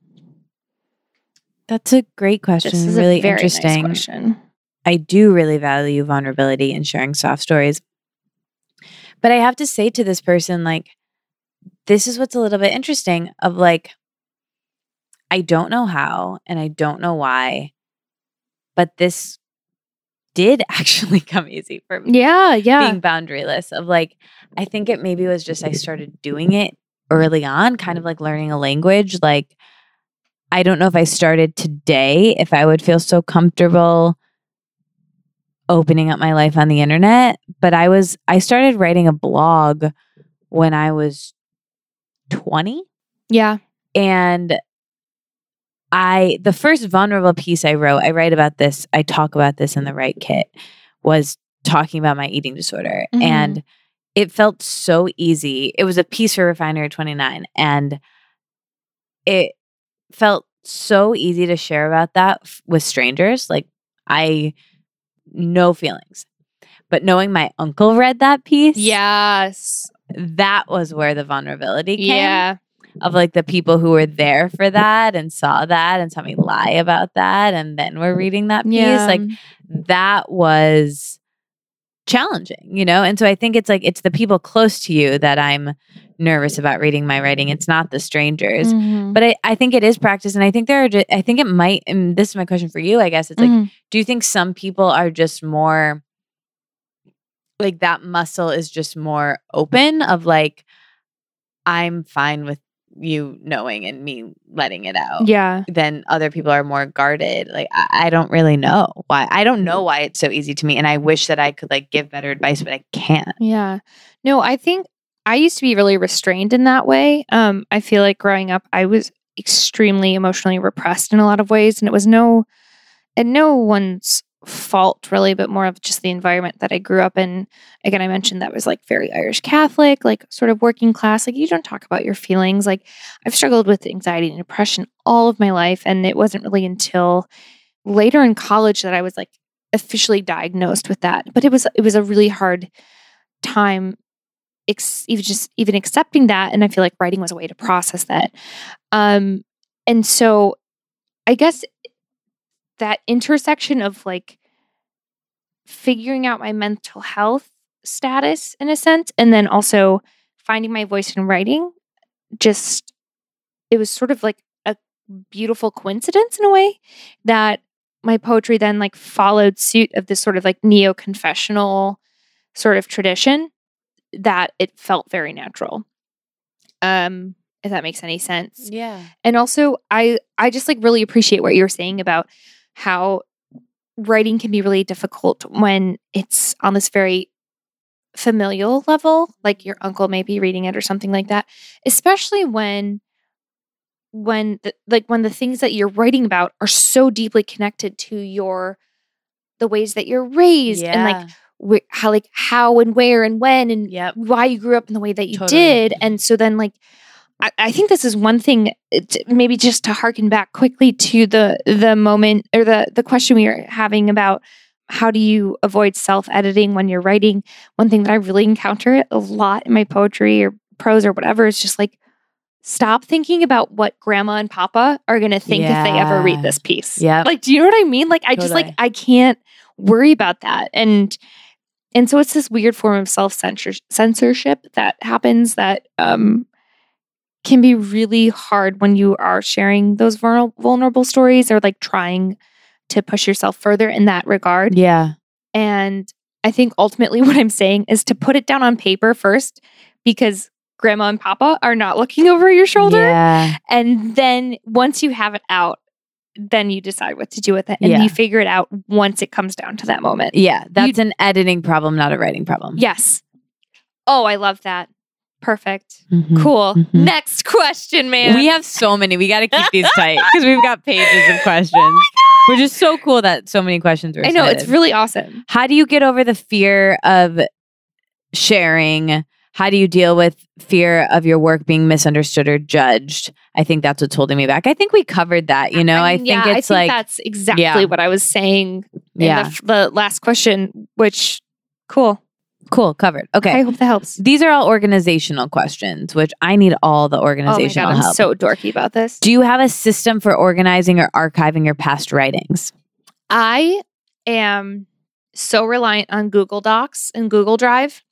That's a great question. This is really a very interesting. nice question. I do really value vulnerability and sharing soft stories. But I have to say to this person, like, this is what's a little bit interesting of like, I don't know how and I don't know why, but this did <laughs> actually come easy for me. Yeah, yeah. Being boundaryless of like, I think it maybe was just I started doing it early on, kind of like learning a language. Like, I don't know if I started today, if I would feel so comfortable opening up my life on the internet, but I was I started writing a blog when I was 20 yeah. and I the first vulnerable piece I wrote, I write about this, I talk about this in the Write Kit was talking about my eating disorder Mhm. and it felt so easy. It was a piece for Refinery 29 and it felt so easy to share about that f- with strangers. Like I no feelings. But knowing my uncle read that piece, Yes. that was where the vulnerability came Yeah. Of like the people who were there for that and saw that and saw me lie about that and then were reading that piece. Yeah. Like that was challenging, you know? And so I think it's like it's the people close to you that I'm nervous about reading my writing. It's not the strangers. Mhm. But I, I think it is practice. And I think there are, ju- I think it might, and this is my question for you, I guess. It's like, Mhm. do you think some people are just more like that muscle is just more open of like I'm fine with you knowing and me letting it out. Yeah. Then other people are more guarded. Like I, I don't really know why. I don't know why it's so easy to me. And I wish that I could like give better advice, but I can't. Yeah. No, I think I used to be really restrained in that way. Um, I feel like growing up, I was extremely emotionally repressed in a lot of ways, and it was no, and no one's fault really, but more of just the environment that I grew up in. Again, I mentioned that was like very Irish Catholic, like sort of working class. Like you don't talk about your feelings. Like I've struggled with anxiety and depression all of my life, and it wasn't really until later in college that I was like officially diagnosed with that. But it was it was a really hard time ex- even just even accepting that and i feel like writing was a way to process that um and so i guess that intersection of like figuring out my mental health status in a sense and then also finding my voice in writing just it was sort of like a beautiful coincidence in a way that my poetry then like followed suit of this sort of like neo confessional sort of tradition that it felt very natural. Um, if that makes any sense. Yeah. And also I I just like really appreciate what you're saying about how writing can be really difficult when it's on this very familial level, like your uncle may be reading it or something like that, especially when when the, like when the things that you're writing about are so deeply connected to your the ways that you're raised and like where, how like how and where and when and Yep. why you grew up in the way that you Totally. did and so then like I, I think this is one thing uh, t- maybe just to harken back quickly to the the moment or the the question we were having about how do you avoid self-editing when you're writing. One thing that i really encounter a lot in my poetry or prose or whatever is just like stop thinking about what grandma and papa are going to think if they ever read this piece. Yep. like do you know what i mean? Like i just like i can't worry about that. And and so it's this weird form of self censorship that happens that um, can be really hard when you are sharing those vulnerable stories or like trying to push yourself further in that regard. Yeah. And I think ultimately <laughs> what I'm saying is to put it down on paper first because grandma and papa are not looking over your shoulder. Yeah. And then once you have it out, then you decide what to do with it and Yeah. you figure it out once it comes down to that moment. Yeah. That's an editing problem, not a writing problem. Yes. Oh, I love that. Perfect. Mhm. Cool. Mhm. Next question, man. We have so many. We got to keep these tight <laughs> because we've got pages of questions. Which is so cool that so many questions were I know it's really awesome. How do you get over the fear of sharing? How do you deal with fear of your work being misunderstood or judged? I think that's what's holding me back. I think we covered that. You know, I, mean, think yeah, it's I like, that's exactly Yeah. what I was saying in yeah, the, f- the last question, which cool. Cool, covered. Okay. I hope that helps. These are all organizational questions, which I need all the Oh organizational god, I'm help. so dorky about this. do you have a system for organizing or archiving your past writings? I am so reliant on Google Docs and Google Drive.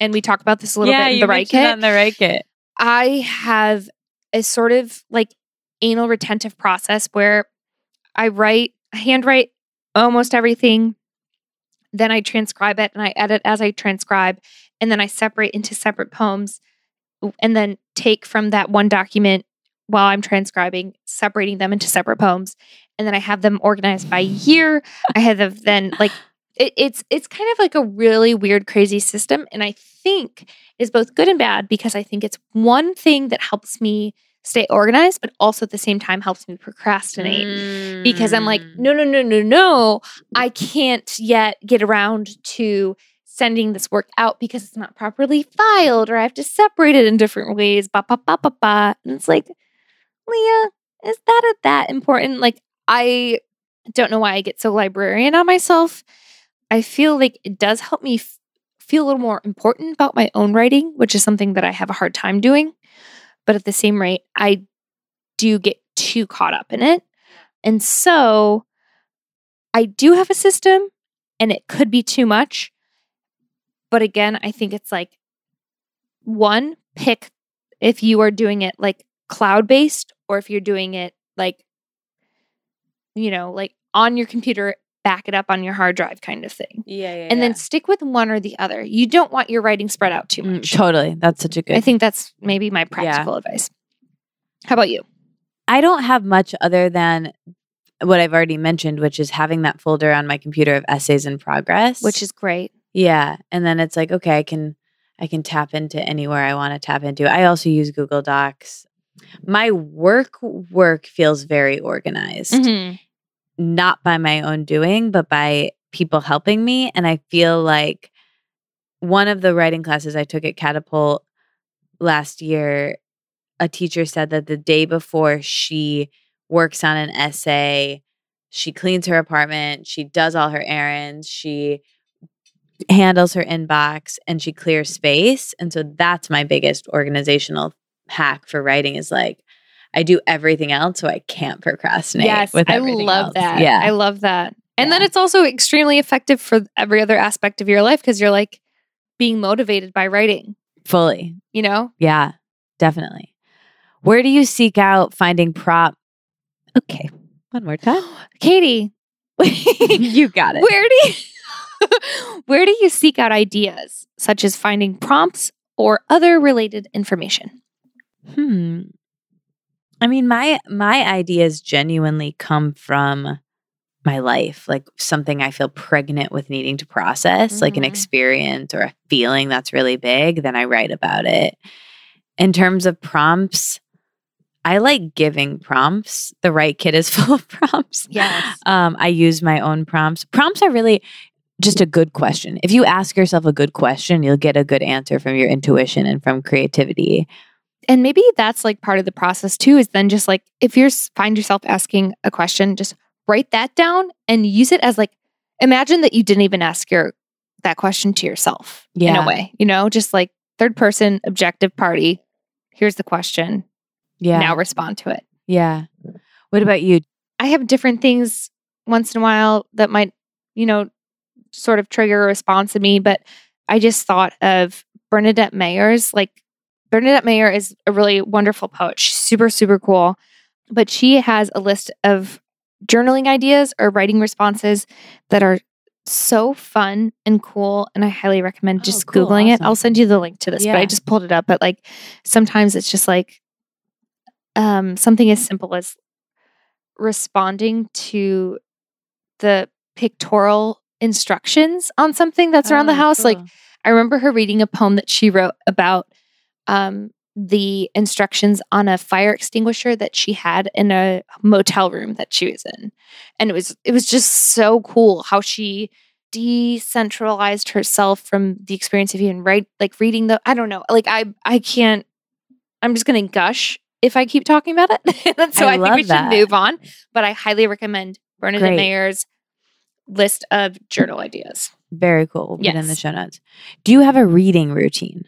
And we talk about this a little bit in the Write Kit. on the Write Kit. I have a sort of like anal retentive process where I write, handwrite almost everything. Then I transcribe it and I edit as I transcribe. And then I separate into separate poems and then take from that one document while I'm transcribing, separating them into separate poems. And then I have them organized by year. I have them then like <laughs> it, it's it's kind of like a really weird, crazy system. And I think is both good and bad because I think it's one thing that helps me stay organized, but also at the same time helps me procrastinate because I'm like, Mm. no, no, no, no, no, I can't yet get around to sending this work out because it's not properly filed or I have to separate it in different ways. Ba ba ba ba ba. And it's like, Leah, is that a that important? Like, I don't know why I get so librarian on myself. I feel like it does help me f- feel a little more important about my own writing, which is something that I have a hard time doing. But at the same rate, I do get too caught up in it. And so I do have a system and it could be too much. But again, I think it's like one, pick if you are doing it like cloud based or if you're doing it like, you know, like on your computer back it up on your hard drive kind of thing. Yeah, yeah. And then stick with one or the other. You don't want your writing spread out too Mm, much. totally. That's such a good. I think that's maybe my practical advice. How about you? I don't have much other than what I've already mentioned, which is having that folder on my computer of essays in progress. Which is great. yeah, and then it's like okay, I can I can tap into anywhere I want to tap into. I also use Google Docs. My work work feels very organized, Mhm. Not by my own doing, but by people helping me. And I feel like one of the writing classes I took at Catapult last year, a teacher said that the day before she works on an essay, she cleans her apartment, she does all her errands, she handles her inbox, and she clears space. And so that's my biggest organizational hack for writing is like, I do everything else so I can't procrastinate. Yes, I love else. that. Yeah. I love that. And then it's also extremely effective for every other aspect of your life because you're like being motivated by writing, fully. you know? Yeah, definitely. Where do you seek out finding prop? Okay, one more time. <gasps> Katie, <laughs> you got it. where do you <laughs> where do you seek out ideas such as finding prompts or other related information? Hmm. I mean, my my ideas genuinely come from my life, like something I feel pregnant with needing to process, like an Mhm. experience or a feeling that's really big. Then I write about it. In terms of prompts, I like giving prompts. The Write Kit is <laughs> full of prompts. Yes. Um, I use my own prompts. Prompts are really just a good question. If you ask yourself a good question, you'll get a good answer from your intuition and from creativity. And maybe that's like part of the process too is then just like if you find yourself asking a question, just write that down and use it as like imagine that you didn't even ask your that question to yourself in Yeah. a way, you know, just like third person objective party. Here's the question. Yeah. Now respond to it. yeah. What about you? I have different things once in a while that might, you know, sort of trigger a response in me, but I just thought of Bernadette Mayer's like Bernadette Mayer is a really wonderful poet. She's super, super cool. But she has a list of journaling ideas or writing responses that are so fun and cool. And I highly recommend Oh, just cool. Googling it. I'll send you the link to this, but I just pulled it up. But like sometimes it's just like um, something as simple as responding to the pictorial instructions on something that's around the Oh, house. Like. I remember her reading a poem that she wrote about um, the instructions on a fire extinguisher that she had in a motel room that she was in, and it was it was just so cool how she decentralized herself from the experience of even right like reading the I don't know like I I can't I'm just gonna gush if I keep talking about it. <laughs> So I I, think we should move on. But I highly recommend Bernadette Great. Mayer's list of journal ideas. Very cool. We'll put it in the show notes. Do you have a reading routine?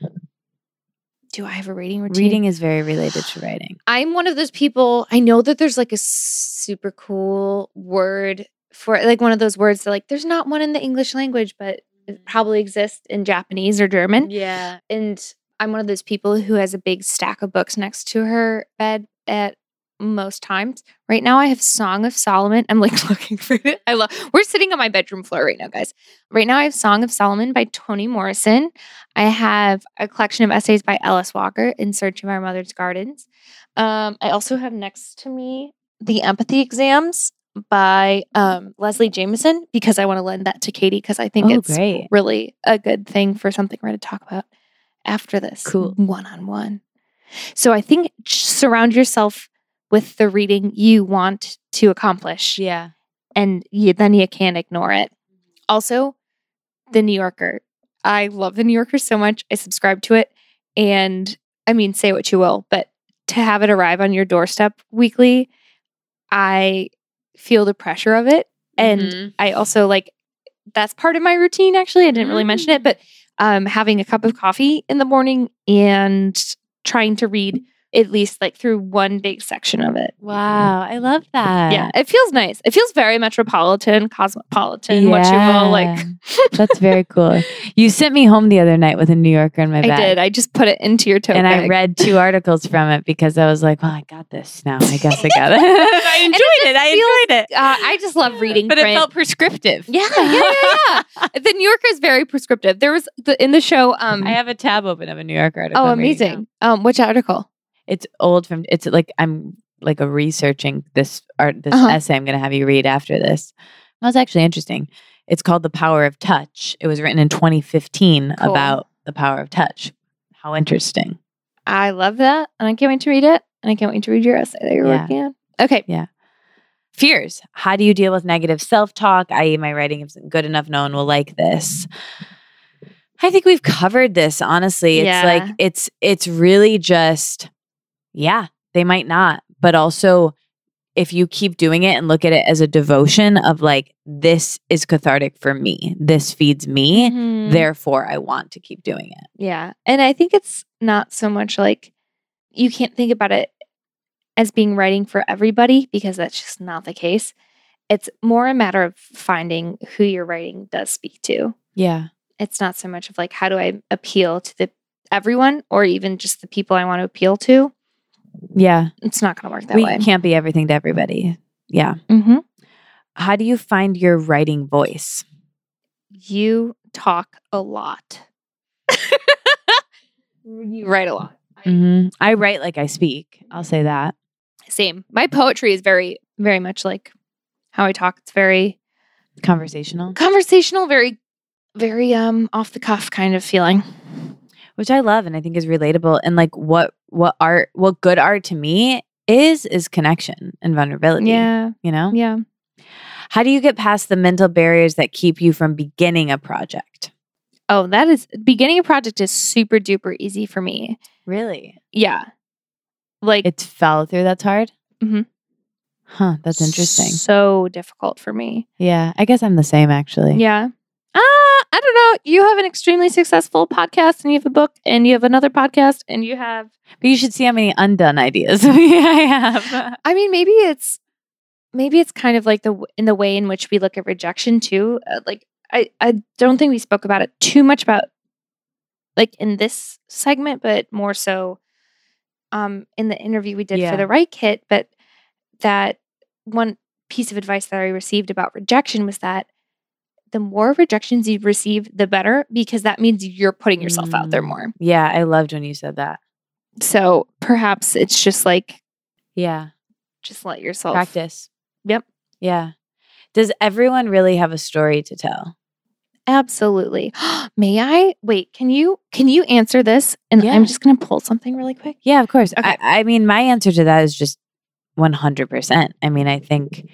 Do I have a reading routine? Reading is very related to writing. <sighs> I'm one of those people. I know that there's like a super cool word for like one of those words that like there's not one in the English language, but it mm-hmm. probably exists in Japanese or German. Yeah. And I'm one of those people who has a big stack of books next to her bed at most times. Right now I have Song of Solomon. I'm like <laughs> looking for it. I love we're sitting on my bedroom floor right now, guys. Right now I have Song of Solomon by Toni Morrison. I have a collection of essays by Alice Walker in Search of Our Mother's Gardens. Um, I also have next to me The Empathy Exams by um, Leslie Jamison because I want to lend that to Katie because I think Oh, it's great. really a good thing for something we're going to talk about after this. Cool. One on one. So I think surround yourself with the reading you want to accomplish, Yeah. and you, then you can't ignore it. Also, The New Yorker. I love The New Yorker so much. I subscribe to it. And I mean, say what you will, but to have it arrive on your doorstep weekly, I feel the pressure of it. And Mhm. I also like that's part of my routine actually. I didn't really mention it, but um having a cup of coffee in the morning and trying to read at least like through one big section of it. Wow, I love that. yeah, it feels nice. It feels very metropolitan, cosmopolitan, what you will. Like <laughs> That's very cool. You sent me home the other night with a New Yorker in my I bag. I did. I just put it into your tote and I read two <laughs> articles from it because I was like, well, I got this now. I guess I got <laughs> it. I enjoyed it it. I feels- enjoyed it. Uh, I just love reading But print. it felt prescriptive. yeah, yeah, yeah, yeah. the New Yorker is very prescriptive. There was the, in the show. Um, I have a tab open of a New Yorker article. oh, I'm reading now. amazing. Um, which article? It's old from. It's like I'm like a researching this art this Uh-huh. essay I'm going to have you read after this. That was actually interesting. It's called The Power of Touch. It was written in 2015 Cool. about the power of touch. How interesting. I love that, and I can't wait to read it. And I can't wait to read your essay that you're Yeah. working on. Okay. Yeah. Fears. How do you deal with negative self talk? I.e., my writing isn't good enough. No one will like this. I think we've covered this. Honestly, it's Yeah. like it's it's really just yeah. They might not, but also if you keep doing it and look at it as a devotion of like this is cathartic for me. This feeds me. Mhm. Therefore, I want to keep doing it. Yeah. And I think it's not so much like you can't think about it as being writing for everybody because that's just not the case. It's more a matter of finding who your writing does speak to. Yeah. It's not so much of like how do I appeal to the everyone or even just the people I want to appeal to. Yeah. It's not going to work that we way. can't be everything to everybody. Yeah. Mm-hmm. How do you find your writing voice? You talk a lot. <laughs> you write a lot. Mm-hmm. I write like I speak. I'll say that. Same. My poetry is very, very much like how I talk. It's very Conversational, conversational, very, very um off the cuff kind of feeling. which I love and I think is relatable. And like what what art, what good art to me is is connection and vulnerability. Yeah, You know? yeah. How do you get past the mental barriers that keep you from beginning a project? Oh, that is beginning a project is super duper easy for me. Really? Yeah, like It's follow through that's hard? Mhm. Huh. That's interesting. So difficult for me. Yeah. I guess I'm the same actually. Yeah. I don't know. You have an extremely successful podcast, and you have a book, and you have another podcast, and you have. But you should see how many undone ideas <laughs> I have. I mean, maybe it's maybe it's kind of like the in the way in which we look at rejection too. Uh, like I I don't think we spoke about it too much about like in this segment, but more so um in the interview we did Yeah. for the Write Kit. But that one piece of advice that I received about rejection was that the more rejections you receive, the better, because that means you're putting yourself out there Mm. more. yeah. I loved when you said that. So perhaps it's just like Yeah. just let yourself Practice. Yep. Yeah. Does everyone really have a story to tell? Absolutely. <gasps> May I? Wait, can you can you answer this? And Yeah. I'm just gonna pull something really quick. Yeah, of course. Okay. I, I mean, my answer to that is just 100%. I mean, I think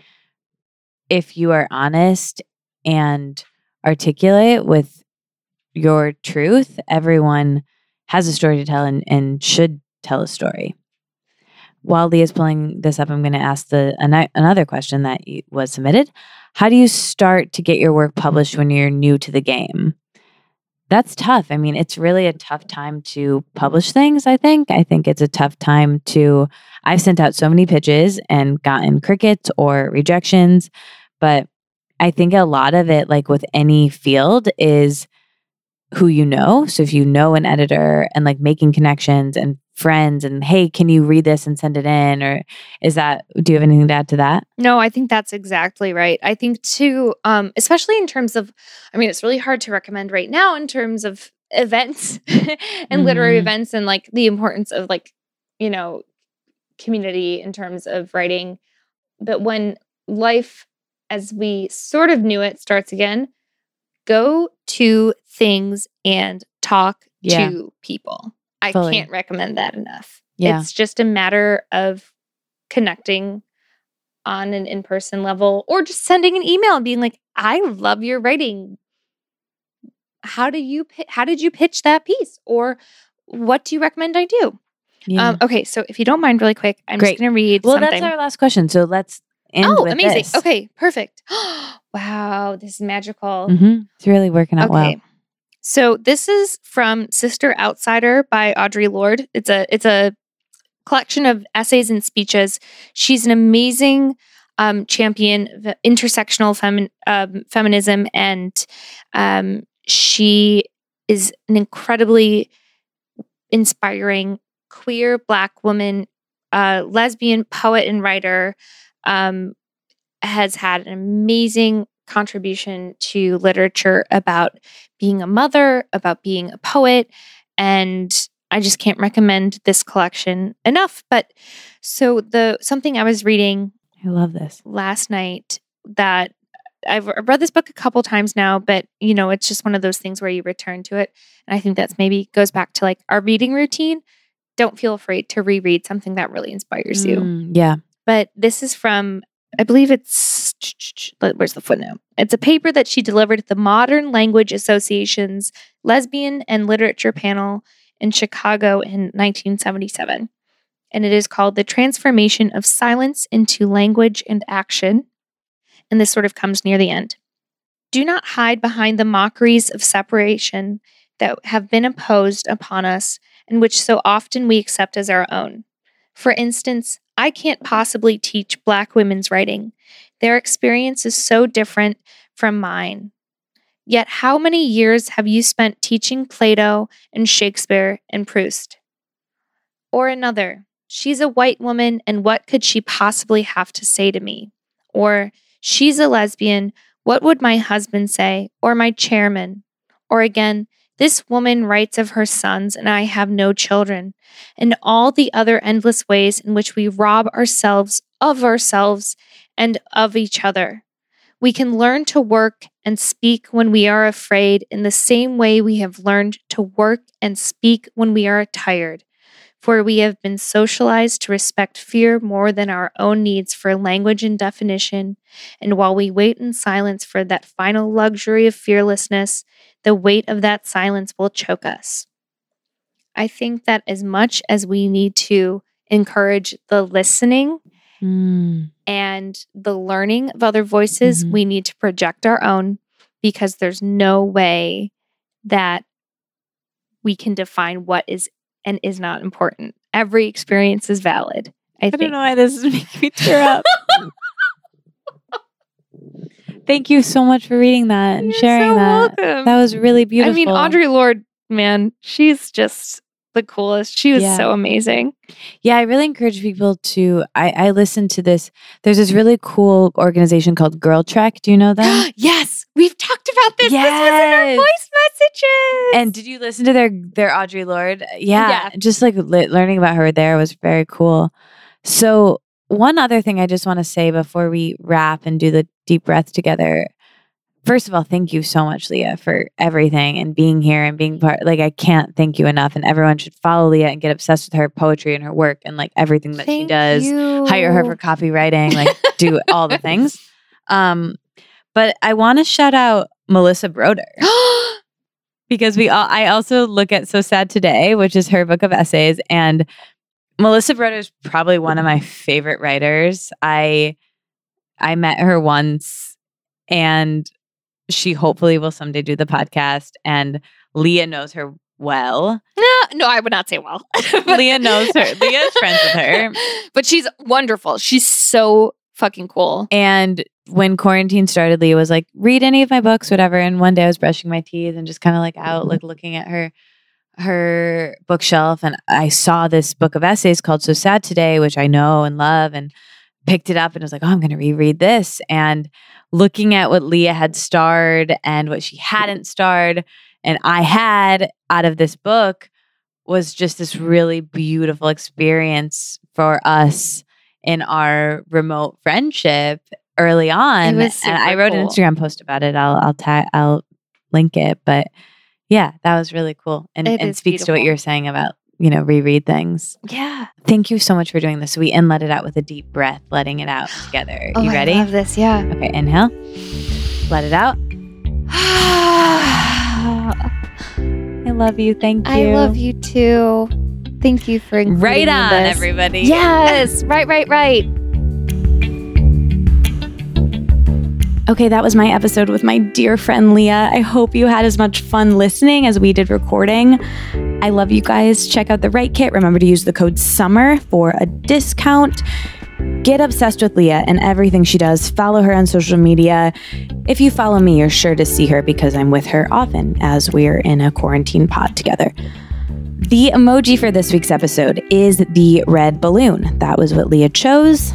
if you are honest and articulate with your truth, everyone has a story to tell and, and should tell a story. While Leah's pulling this up, I'm going to ask the ano- another question that was submitted. How do you start to get your work published when you're new to the game? That's tough. I mean, it's really a tough time to publish things, I think. I think it's a tough time to I've sent out so many pitches and gotten crickets or rejections, but I think a lot of it like with any field is who you know. So if you know an editor and like making connections and friends and hey, can you read this and send it in or is that do you have anything to add to that? No, I think that's exactly right. I think too, um, especially in terms of, I mean, it's really hard to recommend right now in terms of events <laughs> and literary Mhm. events and like the importance of like, you know, community in terms of writing. But when life as we sort of knew it starts again, go to things and talk Yeah. to people. I Fully. can't recommend that enough. Yeah. It's just a matter of connecting on an in person level or just sending an email and being like, I love your writing. How do you how did you pitch that piece? Or what do you recommend I do? Yeah. Um, okay, so if you don't mind, really quick, I'm Great. just gonna read well, something. that's our last question. So let's oh, amazing. this. Okay, perfect. <gasps> wow, this is magical. Mhm. It's really working out Okay. well. So this is from Sister Outsider by Audre Lorde. It's a it's a collection of essays and speeches. She's an amazing um, champion of intersectional femi- um, feminism, and um, she is an incredibly inspiring queer Black woman, uh, lesbian poet and writer. Um, has had an amazing contribution to literature about being a mother, about being a poet, and I just can't recommend this collection enough. But so the something I was reading I love this. last night that I've read this book a couple times now, but you know, it's just one of those things where you return to it. And I think that's maybe goes back to like our reading routine. Don't feel afraid to reread something that really inspires you. Mm, yeah. But this is from, I believe it's, where's the footnote? It's a paper that she delivered at the Modern Language Association's Lesbian and Literature panel in Chicago in 1977. And it is called The Transformation of Silence into Language and Action. And this sort of comes near the end. Do not hide behind the mockeries of separation that have been imposed upon us and which so often we accept as our own. For instance, I can't possibly teach Black women's writing. Their experience is so different from mine. Yet, how many years have you spent teaching Plato and Shakespeare and Proust? Or another, she's a white woman, and what could she possibly have to say to me? Or, she's a lesbian, what would my husband say? Or my chairman? Or again, this woman writes of her sons, and I have no children, and all the other endless ways in which we rob ourselves of ourselves and of each other. We can learn to work and speak when we are afraid in the same way we have learned to work and speak when we are tired. For we have been socialized to respect fear more than our own needs for language and definition. And while we wait in silence for that final luxury of fearlessness, the weight of that silence will choke us. I think that as much as we need to encourage the listening Mm. and the learning of other voices, Mhm. we need to project our own because there's no way that we can define what is and is not important. Every experience is valid. I, I don't know why this is making me tear up. <laughs> Thank you so much for reading that and You're sharing so that. welcome. That was really beautiful. I mean, Audre Lorde, man, she's just the coolest. She was Yeah. so amazing. Yeah, I really encourage people to. I, I listened to this. There's this really cool organization called Girl Trek. Do you know them? <gasps> yes, we've talked about this. This was in our Yes. voice messages. and did you listen to their their Audre Lorde? Yeah, Yeah. just like li- learning about her there was very cool. So one other thing I just want to say before we wrap and do the deep breath together. First of all, thank you so much, Leah, for everything and being here and being part. Like I can't thank you enough, and everyone should follow Leah and get obsessed with her poetry and her work and like everything that she does. you. hire her for copywriting, like do <laughs> all the things. Um, but I want to shout out Melissa Broder <gasps> because we all, I also look at So Sad Today, which is her book of essays, and Melissa Broder is probably one of my favorite writers. I I met her once, and she hopefully will someday do the podcast. And Leah knows her well. no, no, I would not say well. <laughs> Leah knows her. Leah's friends with her. <laughs> but she's wonderful. She's so fucking cool. And when quarantine started, Leah was like, read any of my books, whatever. And one day I was brushing my teeth and just kind of like out, like mm-hmm. looking at her her bookshelf and I saw this book of essays called So Sad Today, which I know and love, and picked it up and was like, oh, I'm gonna reread this. And looking at what Leah had starred and what she hadn't starred, and I had out of this book was just this really beautiful experience for us in our remote friendship early on. and I wrote an. Instagram post about it. I'll I'll tag I'll link it. But yeah, that was really cool. And It and speaks to what you're saying about, you know, reread things. Yeah. Thank you so much for doing this. We and let it out with a deep breath, letting it out together. Oh, you I ready? love this. Yeah. Okay, inhale. Let it out. <sighs> I love you. Thank you. I love you too. Thank you for including Right on, this. everybody. Yes, <laughs> right, right, right. Okay, that was my episode with my dear friend Leah. I hope you had as much fun listening as we did recording. I love you guys. Check out the Write Kit. Remember to use the code SUMMER for a discount. Get obsessed with Leah and everything she does. Follow her on social media. If you follow me, you're sure to see her because I'm with her often as we're in a quarantine pod together. The emoji for this week's episode is the red balloon. That was what Leah chose.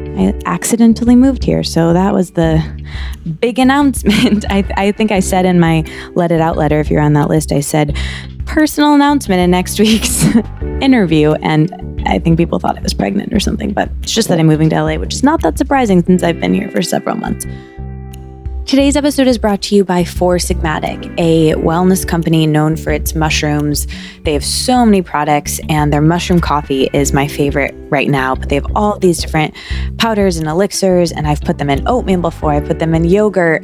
I accidentally moved here. So that was the big announcement. <laughs> I, I think I said in my Let It Out letter, if you're on that list, I said personal announcement in next <laughs> week's interview. And I think people thought I was pregnant or something, but it's just that I'm moving to LA, which is not that surprising since I've been here for several months. Today's episode is brought to you by Four Sigmatic, a wellness company known for its mushrooms. They have so many products, and their mushroom coffee is my favorite right now. But they have all these different powders and elixirs, and I've put them in oatmeal before, I put them in yogurt.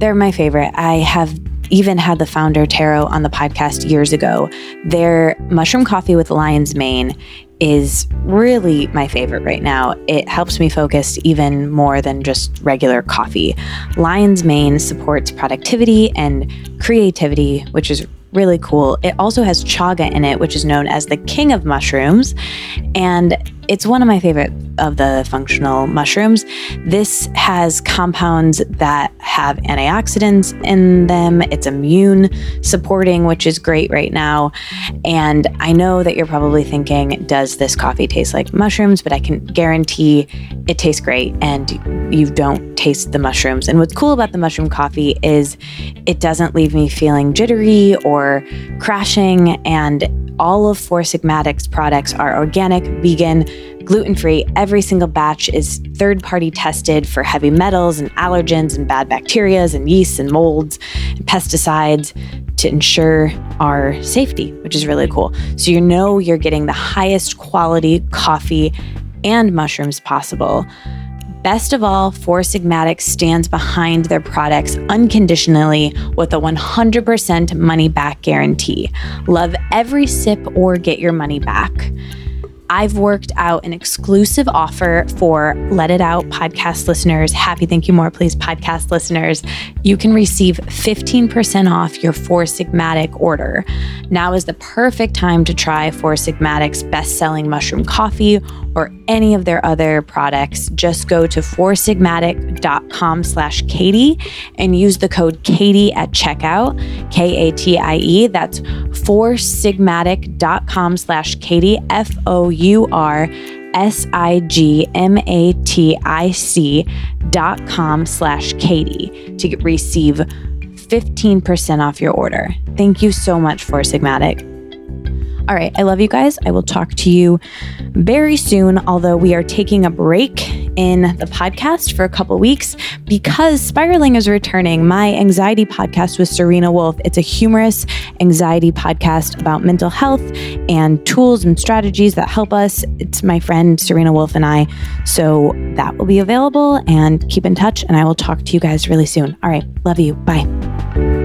They're my favorite. I have even had the founder Tero on the podcast years ago. Their mushroom coffee with lion's mane is really my favorite right now. It helps me focus even more than just regular coffee. Lion's Mane supports productivity and creativity, which is really cool. It also has chaga in it, which is known as the king of mushrooms. And it's one of my favorite of the functional mushrooms. This has compounds that have antioxidants in them. It's immune supporting, which is great right now. And I know that you're probably thinking, does this coffee taste like mushrooms? But I can guarantee it tastes great and you don't taste the mushrooms. And what's cool about the mushroom coffee is it doesn't leave me feeling jittery or crashing. And all of Four Sigmatic's products are organic, vegan, gluten free. Every single batch is third party tested for heavy metals and allergens and bad bacteria and yeasts and molds and pesticides to ensure our safety, which is really cool. So you know you're getting the highest quality coffee and mushrooms possible. Best of all, Four Sigmatic stands behind their products unconditionally with a 100% money back guarantee. Love every sip or get your money back. I've worked out an exclusive offer for Let It Out podcast listeners. Happy Thank You More Please podcast listeners. You can receive 15% off your Four Sigmatic order. Now is the perfect time to try Four Sigmatic's best selling mushroom coffee or any of their other products. Just go to foursigmatic.com slash Katie and use the code Katie at checkout, K A T I E. That's foursigmatic.com slash Katie, F O U R S I G M A T I C dot com slash Katie to receive 15% off your order. Thank you so much Four Sigmatic. All right, I love you guys. I will talk to you very soon, although we are taking a break in the podcast for a couple weeks because Spiraling is returning. My anxiety podcast with Serena Wolf. It's a humorous anxiety podcast about mental health and tools and strategies that help us. It's my friend Serena Wolf and I. So that will be available and keep in touch and I will talk to you guys really soon. All right, love you. Bye.